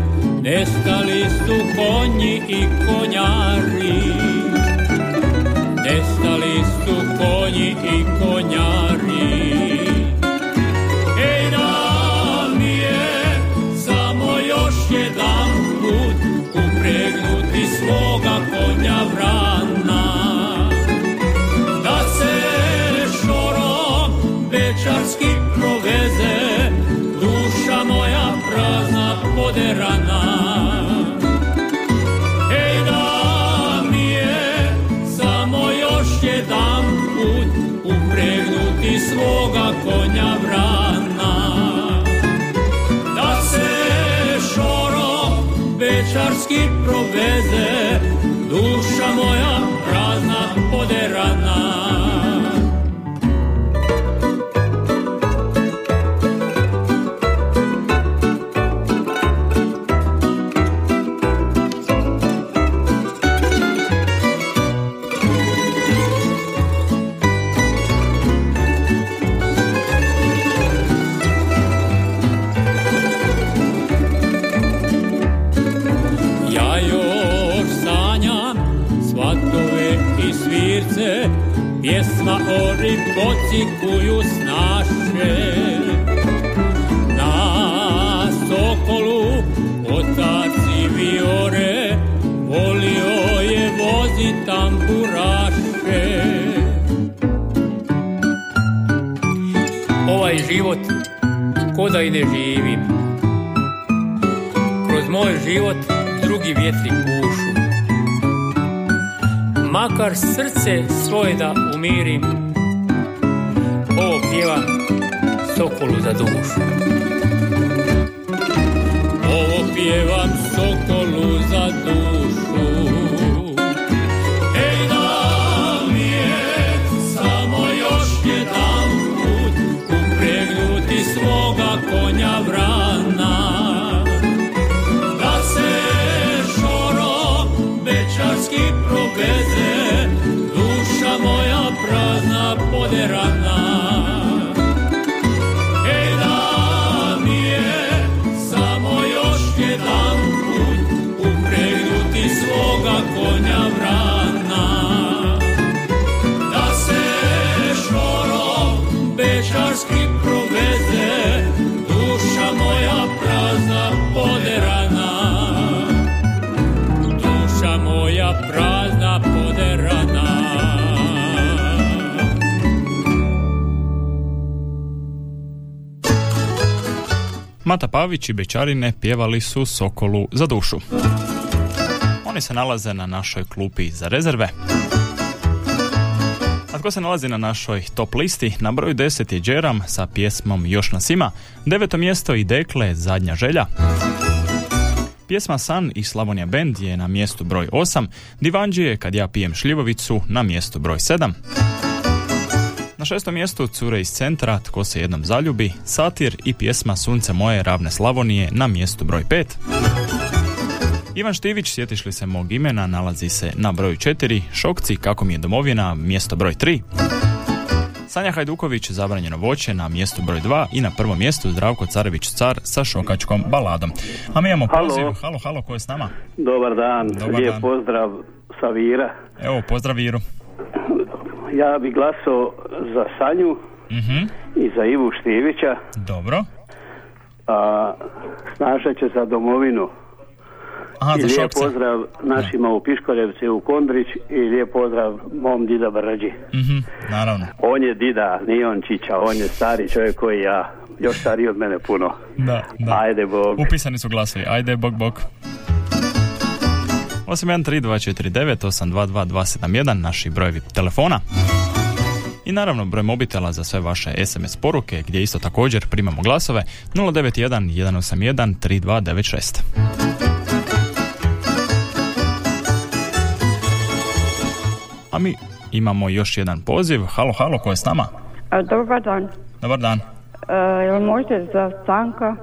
nestali su konji i konjari. Nestali su konji i konjari. Ej da mi je samo još jedan put upregnuti svoga konja vrana da se šorom večarski proveze svoga konja vrana. Da se šoro večarski proveze koju snaše. Na sokolu otaci viore, volio je vozi tamburaše. Ovaj život ko da i ne živim Kroz moj život drugi vjetri pušu Makar srce svoje da umirim Ovo pjevam sokolu za dušu. Ovo pjevam sokolu za dušu. Konja vrana. Da se šoro večarski proveze duša moja prazna poderana Mata Pavić i Bečarine pjevali su Sokolu za dušu. Oni se nalaze na našoj klupi za rezerve. A tko se nalazi na našoj top listi? Na broju 10 je Džeram sa pjesmom Još nas ima. Deveto mjesto i Dekle, Zadnja želja. Pjesma San i Slavonija Band je na mjestu broj 8, Divanđije kad ja pijem šljivovicu na mjestu broj 7. Na šestom mjestu Cure iz centra, Tko se jednom zaljubi, Satir i pjesma Sunce moje ravne Slavonije na mjestu broj 5. Ivan Štivić, sjetiš li se mog imena, nalazi se na broju 4, Šokci, kako mi je domovina, mjesto broj 3. Sanja Hajduković, zabranjeno voće na mjestu broj 2 i na prvom mjestu Zdravko Carević Car sa šokačkom baladom. A mi imamo Halo. poziv. Halo, halo, ko je s nama? Dobar dan, Dobar lijep dan. pozdrav sa Vira. Evo, pozdrav Viru. Ja bi glasao za Sanju Mhm, i za Ivu Štivića, dobro. a Snaža će za domovinu. Aha, I za lijep Šokce. pozdrav našima u Piškorevci u Kondrić i lijep pozdrav mom dida Brđi. Mhm, naravno. On je dida, nije on čića, on je stari čovjek koji ja, još stariji od mene puno. Da, da. Ajde Bog. Upisani su glasovi. Ajde, bok, bok. 813249 822 naši brojevi telefona. I naravno broj mobitela za sve vaše SMS poruke gdje isto također primamo glasove 091 181 3296. A mi imamo još jedan poziv. Halo, halo, ko je s nama? Dobar dan. Dobar dan. E, jel možete za Stanka?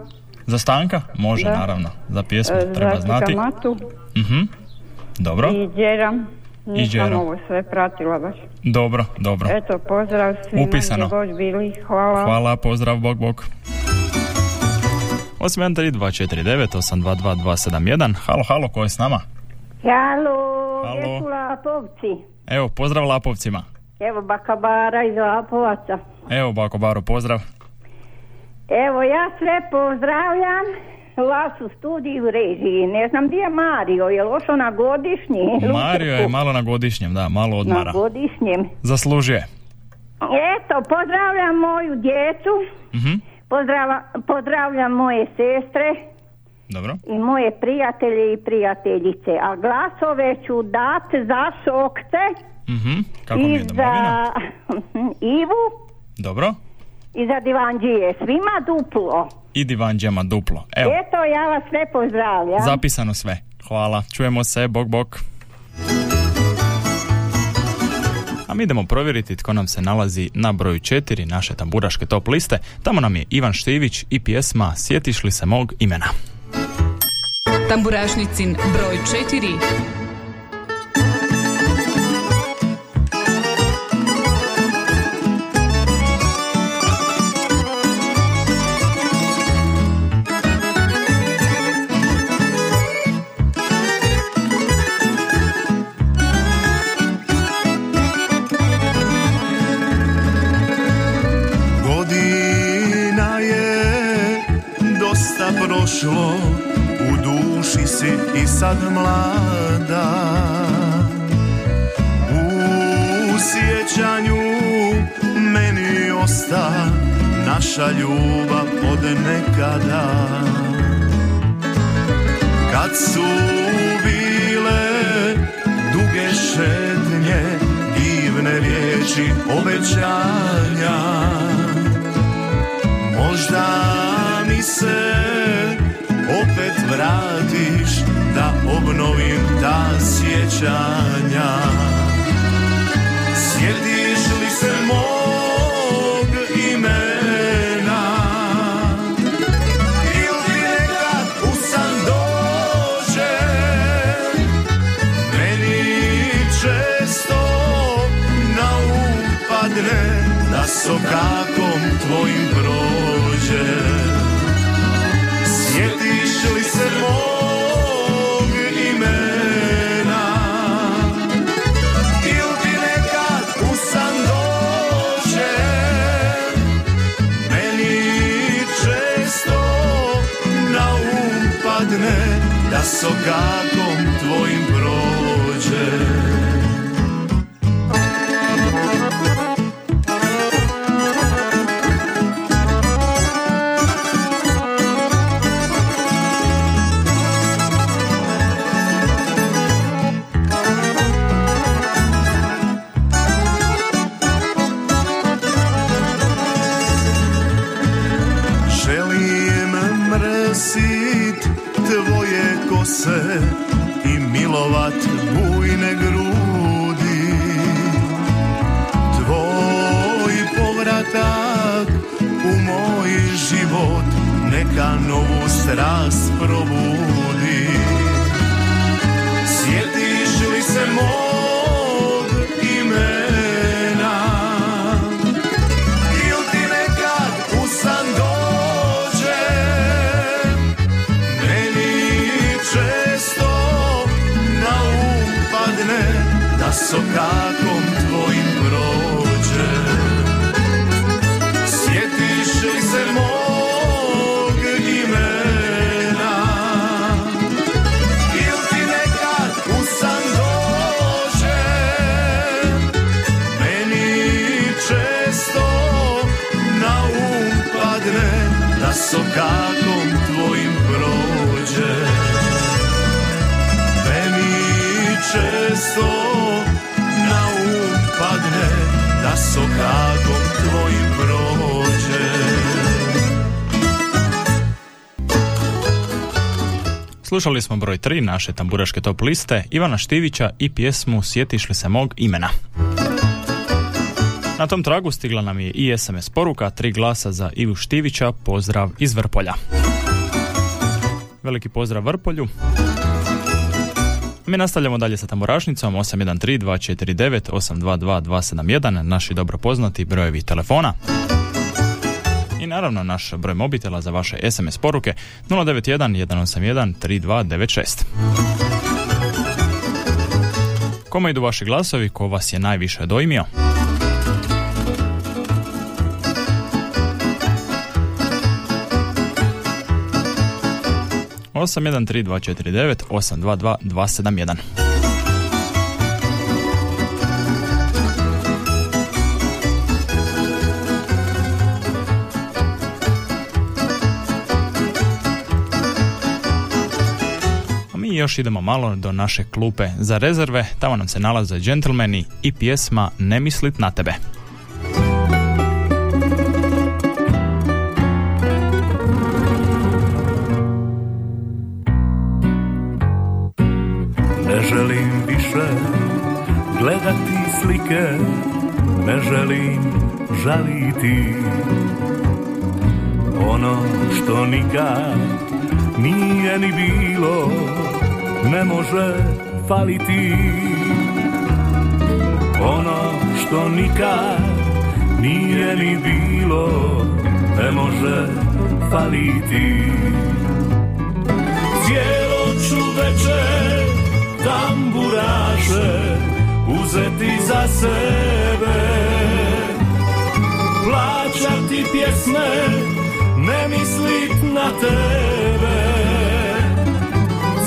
Za stanka? Može, Da. naravno. Za pjesmu e, treba za znati. Matu Mhm. Dobro. i Đeram. Nisam Đeram. ovo sve pratila baš. Dobro, dobro. Eto, pozdrav svima Upisano. gdje god bili. Hvala. Hvala, pozdrav, bok, bok. 813249 822 271. Halo, halo, ko je s nama? Halo, Halo. gdje su Lapovci? Evo, pozdrav Lapovcima. Evo Bakabara iz Lapovaca. Evo, Bako Baro, pozdrav. Evo ja sve pozdravljam vas u studiju režiji. Ne znam gdje je Mario, je li ošao na godišnji? Mario je malo na godišnjem, da, malo Na odmara. godišnjem. Zaslužuje. Eto, pozdravljam moju djecu, Mhm, pozdrava- pozdravljam moje sestre dobro. i moje prijatelje i prijateljice. A glasove ću dat za šokce Mhm, kako mi je i za [LAUGHS] Ivu Dobro. I za Divanđije. Svima duplo. I divanđama duplo. Evo, Eto, ja vas sve pozdravljam. zapisano sve. Hvala. Čujemo se, bok, bok. A mi idemo provjeriti tko nam se nalazi na broju 4 naše tamburaške top liste. Tamo nam je Ivan Štivić i pjesma Sjetiš li se mog imena. Tamburašnicin broj 4. prošlo, u duši si i sad mlada. U sjećanju meni osta naša ljubav od nekada. Kad su bile duge šetnje, divne riječi obećanja, Možda mi se opet vratiš da obnovim ta sjećanja. Sjetiš li se mog imena? Ili nekad u san dođe? Meni često na um padne da sokakom tvojim prođe da sokakom Slušali smo broj 3 naše tamburaške top liste Ivana Štivića i pjesmu Sjetiš li se mog imena. Na tom tragu stigla nam je i SMS poruka, tri glasa za Ivu Štivića, pozdrav iz Vrpolja. Veliki pozdrav Vrpolju. Mi nastavljamo dalje sa tamburašnicom 813 249 822 271, naši dobro poznati brojevi telefona. Naravno naš broj mobitela za vaše SMS poruke 091 181 3296. Kome idu vaši glasovi, ko vas je najviše dojmio? osam jedan tri dva četiri devet osam dva dva dva sedam jedan Još idemo malo do naše klupe za rezerve, tamo nam se nalaze džentlmeni i pjesma Ne mislit na tebe. Ne želim više gledati slike, ne želim žaliti Ono što nikad nije ni bilo, ne može faliti. Ono što nikad nije ni bilo, ne može faliti. Cijelo ću večer tamburaše uzeti za sebe. Plaćati pjesme, ne mislit na tebe.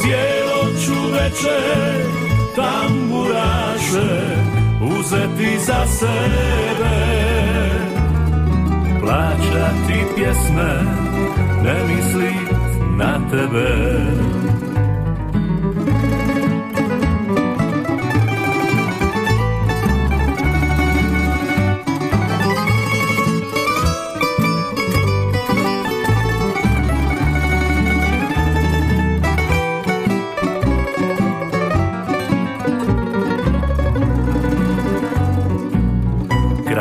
Cijelo večer tamburaše uzeti za sebe. Plaćati pjesme, ne mislit na tebe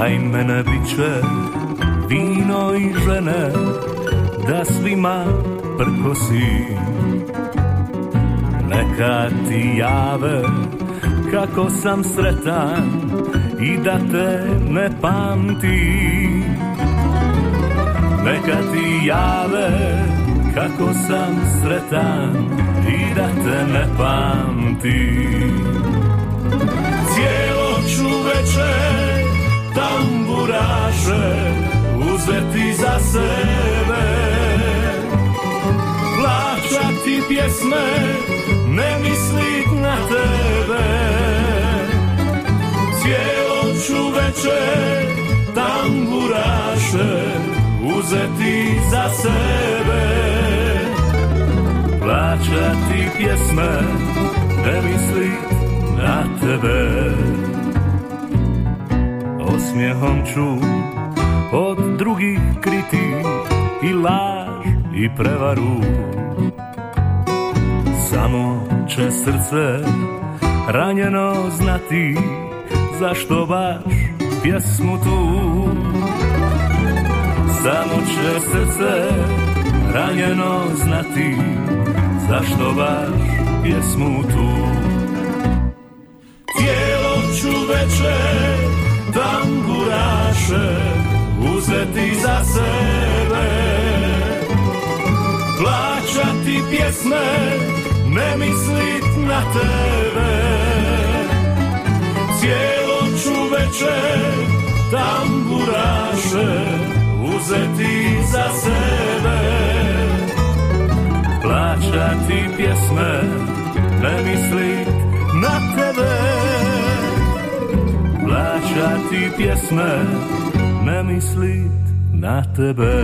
Kraj mene bit će vino i žene Da svima prkosim Neka ti jave kako sam sretan I da te ne pamtim. Neka ti jave kako sam sretan I da te ne pamtim. Cijelo ću večer tamburaše uzeti za sebe. Plaćati pjesme, ne mislit na tebe. Cijelo ću večer tamburaše uzeti za sebe. Plaćati pjesme, ne mislit na tebe Osmijehom ću od drugih kriti i laž i prevaru. Samo će srce ranjeno znati Zašto baš pjesmu tu. Samo će srce ranjeno znati Zašto baš pjesmu tu tamburaše uzeti za sebe. Plaćati pjesme, ne mislit na tebe. Cijelo ću večer tamburaše uzeti za sebe. Plaćati pjesme, ne mislit na tebe Plaćati pjesme, ne mislit na tebe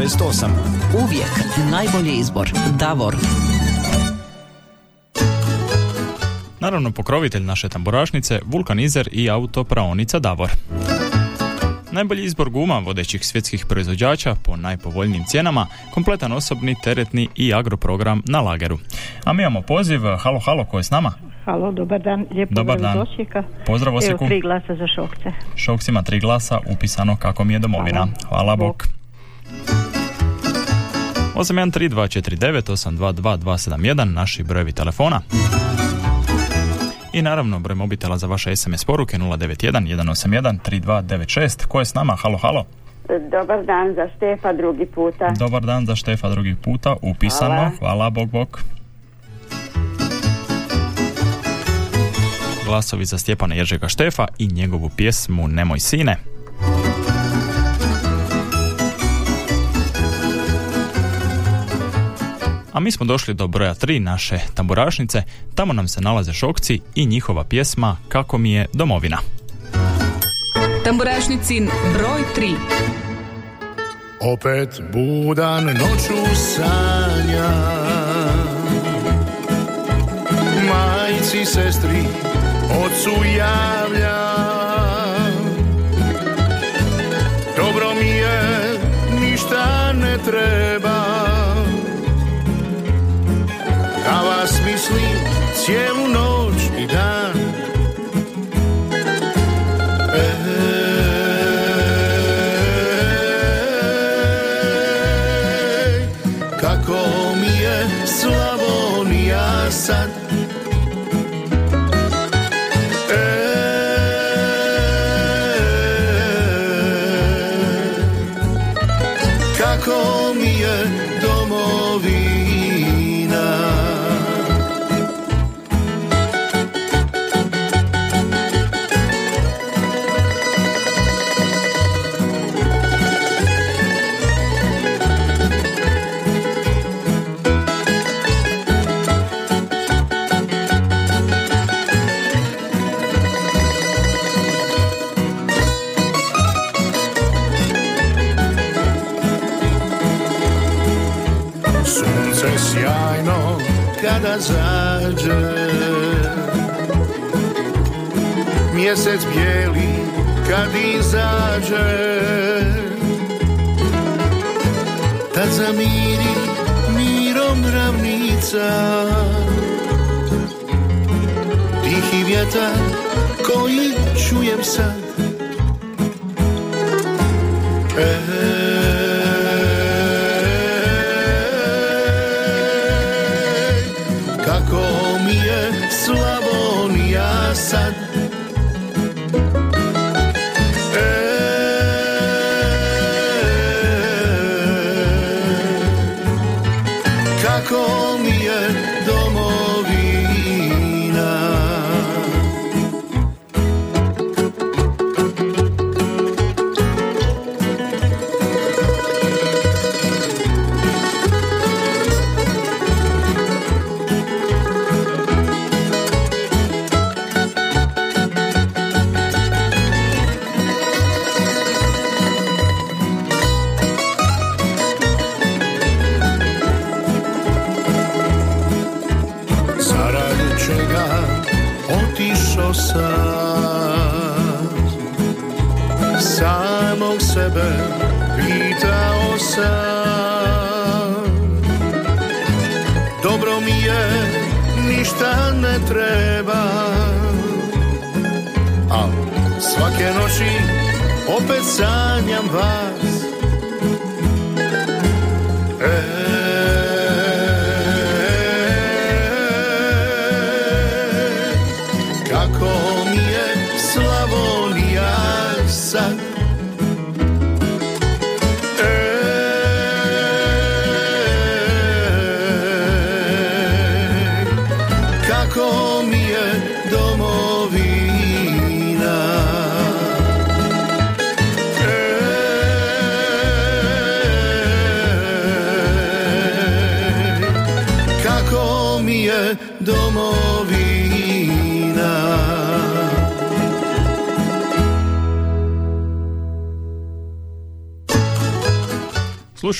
068. Uvijek najbolji izbor. Davor. Naravno pokrovitelj naše tamburašnice, vulkanizer i autopraonica Davor. Najbolji izbor guma vodećih svjetskih proizvođača po najpovoljnijim cijenama, kompletan osobni, teretni i agroprogram na lageru. A mi imamo poziv, halo, halo, ko je s nama? Halo, dobar dan, lijepo Dobar pozdrav dan. Osijeka. Pozdrav Osijeku. Evo, tri glasa za šokce. Šoks ima tri glasa, upisano kako mi je domovina. Hvala, Bog. 813249822271, naši brojevi telefona. I naravno broj mobitela za vaše SMS poruke 091 181 3296. Ko je s nama? Halo, halo. Dobar dan za Štefa drugi puta. Dobar dan za Štefa drugi puta, upisano. Hvala. Hvala, bog, bog. Glasovi za Stjepana Jeržega Štefa i njegovu pjesmu Nemoj sine. A mi smo došli do broja 3 naše tamburašnice, tamo nam se nalaze šokci i njihova pjesma Kako mi je domovina. Tamburašnicin broj 3. Opet budan noću sanja Majci, sestri, ocu javlja Dobro mi je, ništa ne treba Da vas mislim cijelu noć i dan. Ej, kako mi je Slavonija sad. Ej, kako mi je domovina ravnica Tihi vjetar koji čujem sad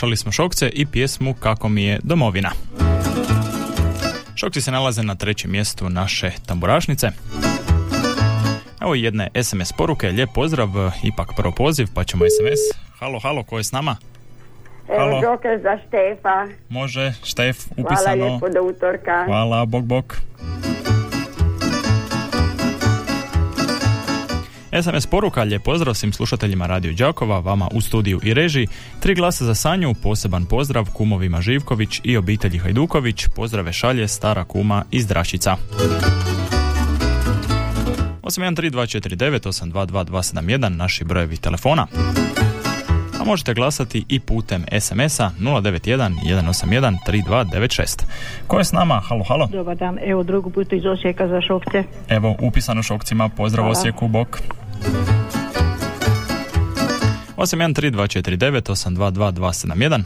Slušali smo Šokce i pjesmu Kako mi je domovina. Šokci se nalaze na trećem mjestu naše tamburašnice. Evo jedne SMS poruke, lijep pozdrav, ipak prvo poziv, pa ćemo SMS. Halo, halo, ko je s nama? Halo. Evo Joker za Štefa. Može, Štef, Hvala upisano. lijepo do utorka. Hvala, bok, bok. SMS poruka, lijep pozdrav svim slušateljima Radio Đakova, vama u studiju i režiji. Tri glasa za Sanju, poseban pozdrav kumovima Živković i obitelji Hajduković. Pozdrave šalje stara kuma iz Drašica. 813249822271 naši brojevi telefona. A možete glasati i putem SMS-a 091 181 3296. Ko je s nama? Halo, halo. Dobar dan, evo drugu putu iz Osijeka za Šokce. Evo, upisano šokcima, pozdrav Hvala. Osijeku, bok. 813249 822271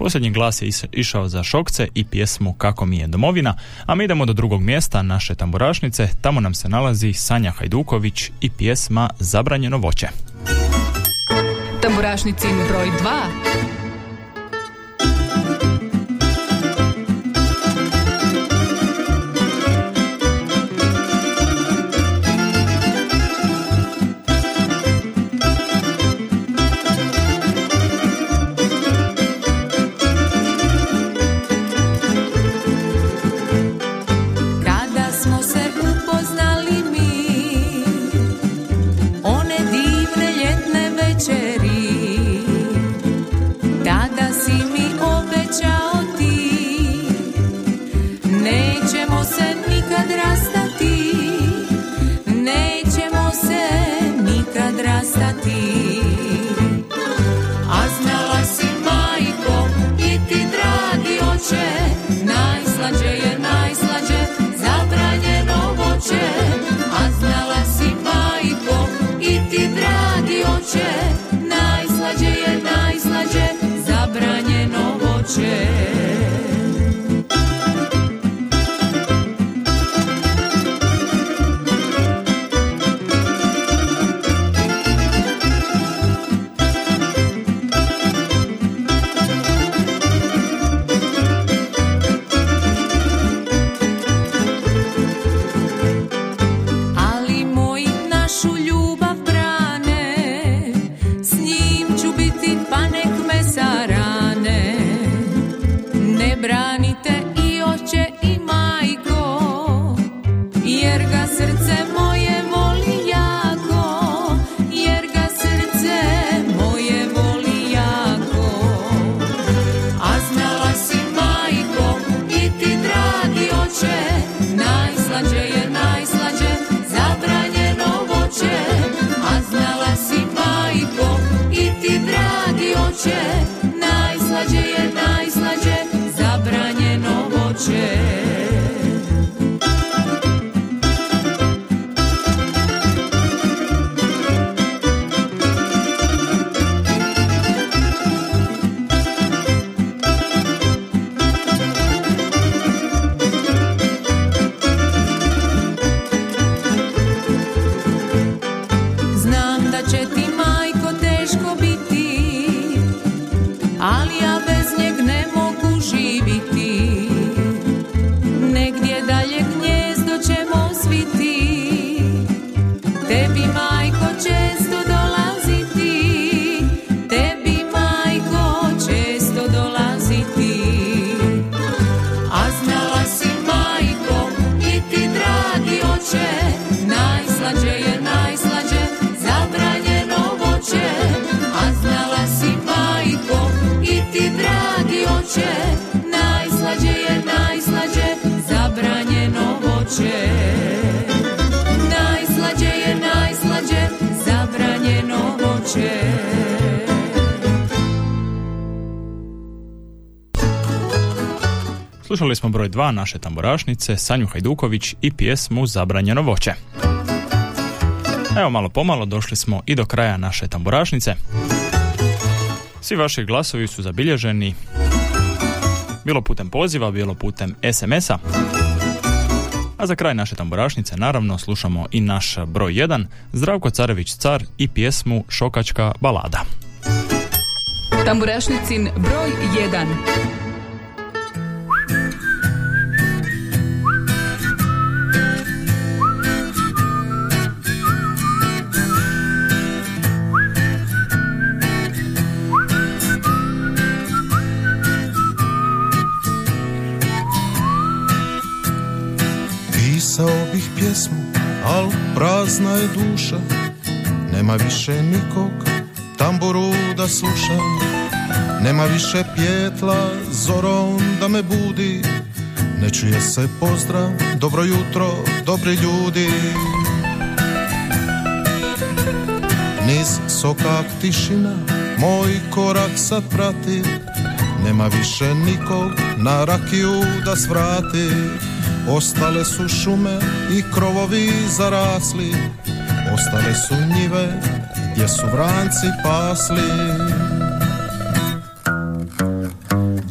Posljednji glas je išao za Šokce i pjesmu Kako mi je domovina, a mi idemo do drugog mjesta naše tamburašnice, tamo nam se nalazi Sanja Hajduković i pjesma Zabranjeno voće. Tamburašnicin broj 2. zabranjeno Slušali smo broj 2 naše tamburašnice, Sanju Hajduković i pjesmu Zabranjeno voće. Evo malo pomalo došli smo i do kraja naše tamburašnice. Svi vaši glasovi su zabilježeni bilo putem poziva, bilo putem SMS-a. A za kraj naše tamburašnice naravno slušamo i naš broj 1, Zdravko Carević Car i pjesmu Šokačka balada. Tamburašnicin broj 1. pjesmu, al prazna je duša. Nema više nikog tamburu da sluša Nema više pjetla zorom da me budi. Ne čuje se pozdrav, dobro jutro, dobri ljudi. Niz sokak tišina, moj korak sad prati. Nema više nikog na rakiju da svrati Ostale su šume i krovovi zarasli Ostale su njive gdje su vranci pasli.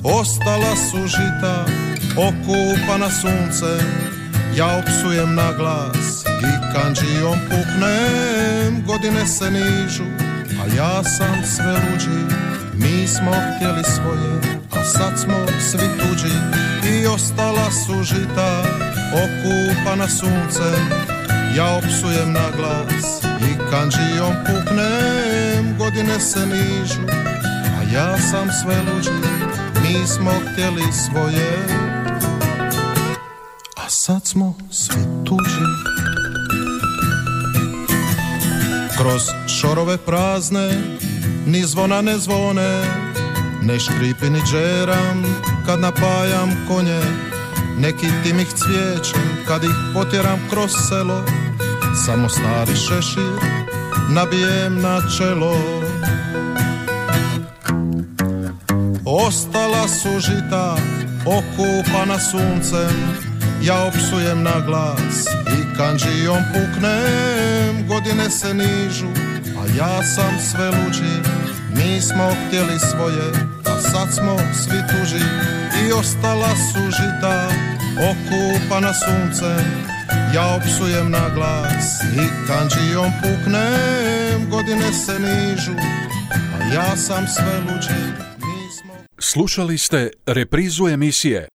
Ostala su žita okupana suncem Ja opsujem na glas i kanđijom puknem. Godine se nižu, a ja sam sve luđi Mi smo htjeli svoje, a sad smo svi tuđi I ostala su žita okupana suncem. Ja opsujem na glas i kanđijom puknem Godine se nižu, a ja sam sve luđi Mi smo htjeli svoje. A sad smo svi tuđi. Kroz šorove prazne Ni zvona ne zvone Ne škripi ni džeram Kad napajam konje. Neki tim ih cvijećem Kad ih potjeram kroz selo. Samo stari šešir Nabijem na čelo. Ostala su žita Okupana suncem. Ja opsujem na glas I kanđijom puknem. Godine se nižu A ja sam sve luđi Mi smo htjeli svoje A sad smo svi tuži. I ostala su žita Okupana suncem Ja opsujem na glas I kanđijom puknem. Godine se nižu A ja sam sve luđi. Slušali ste reprizu emisije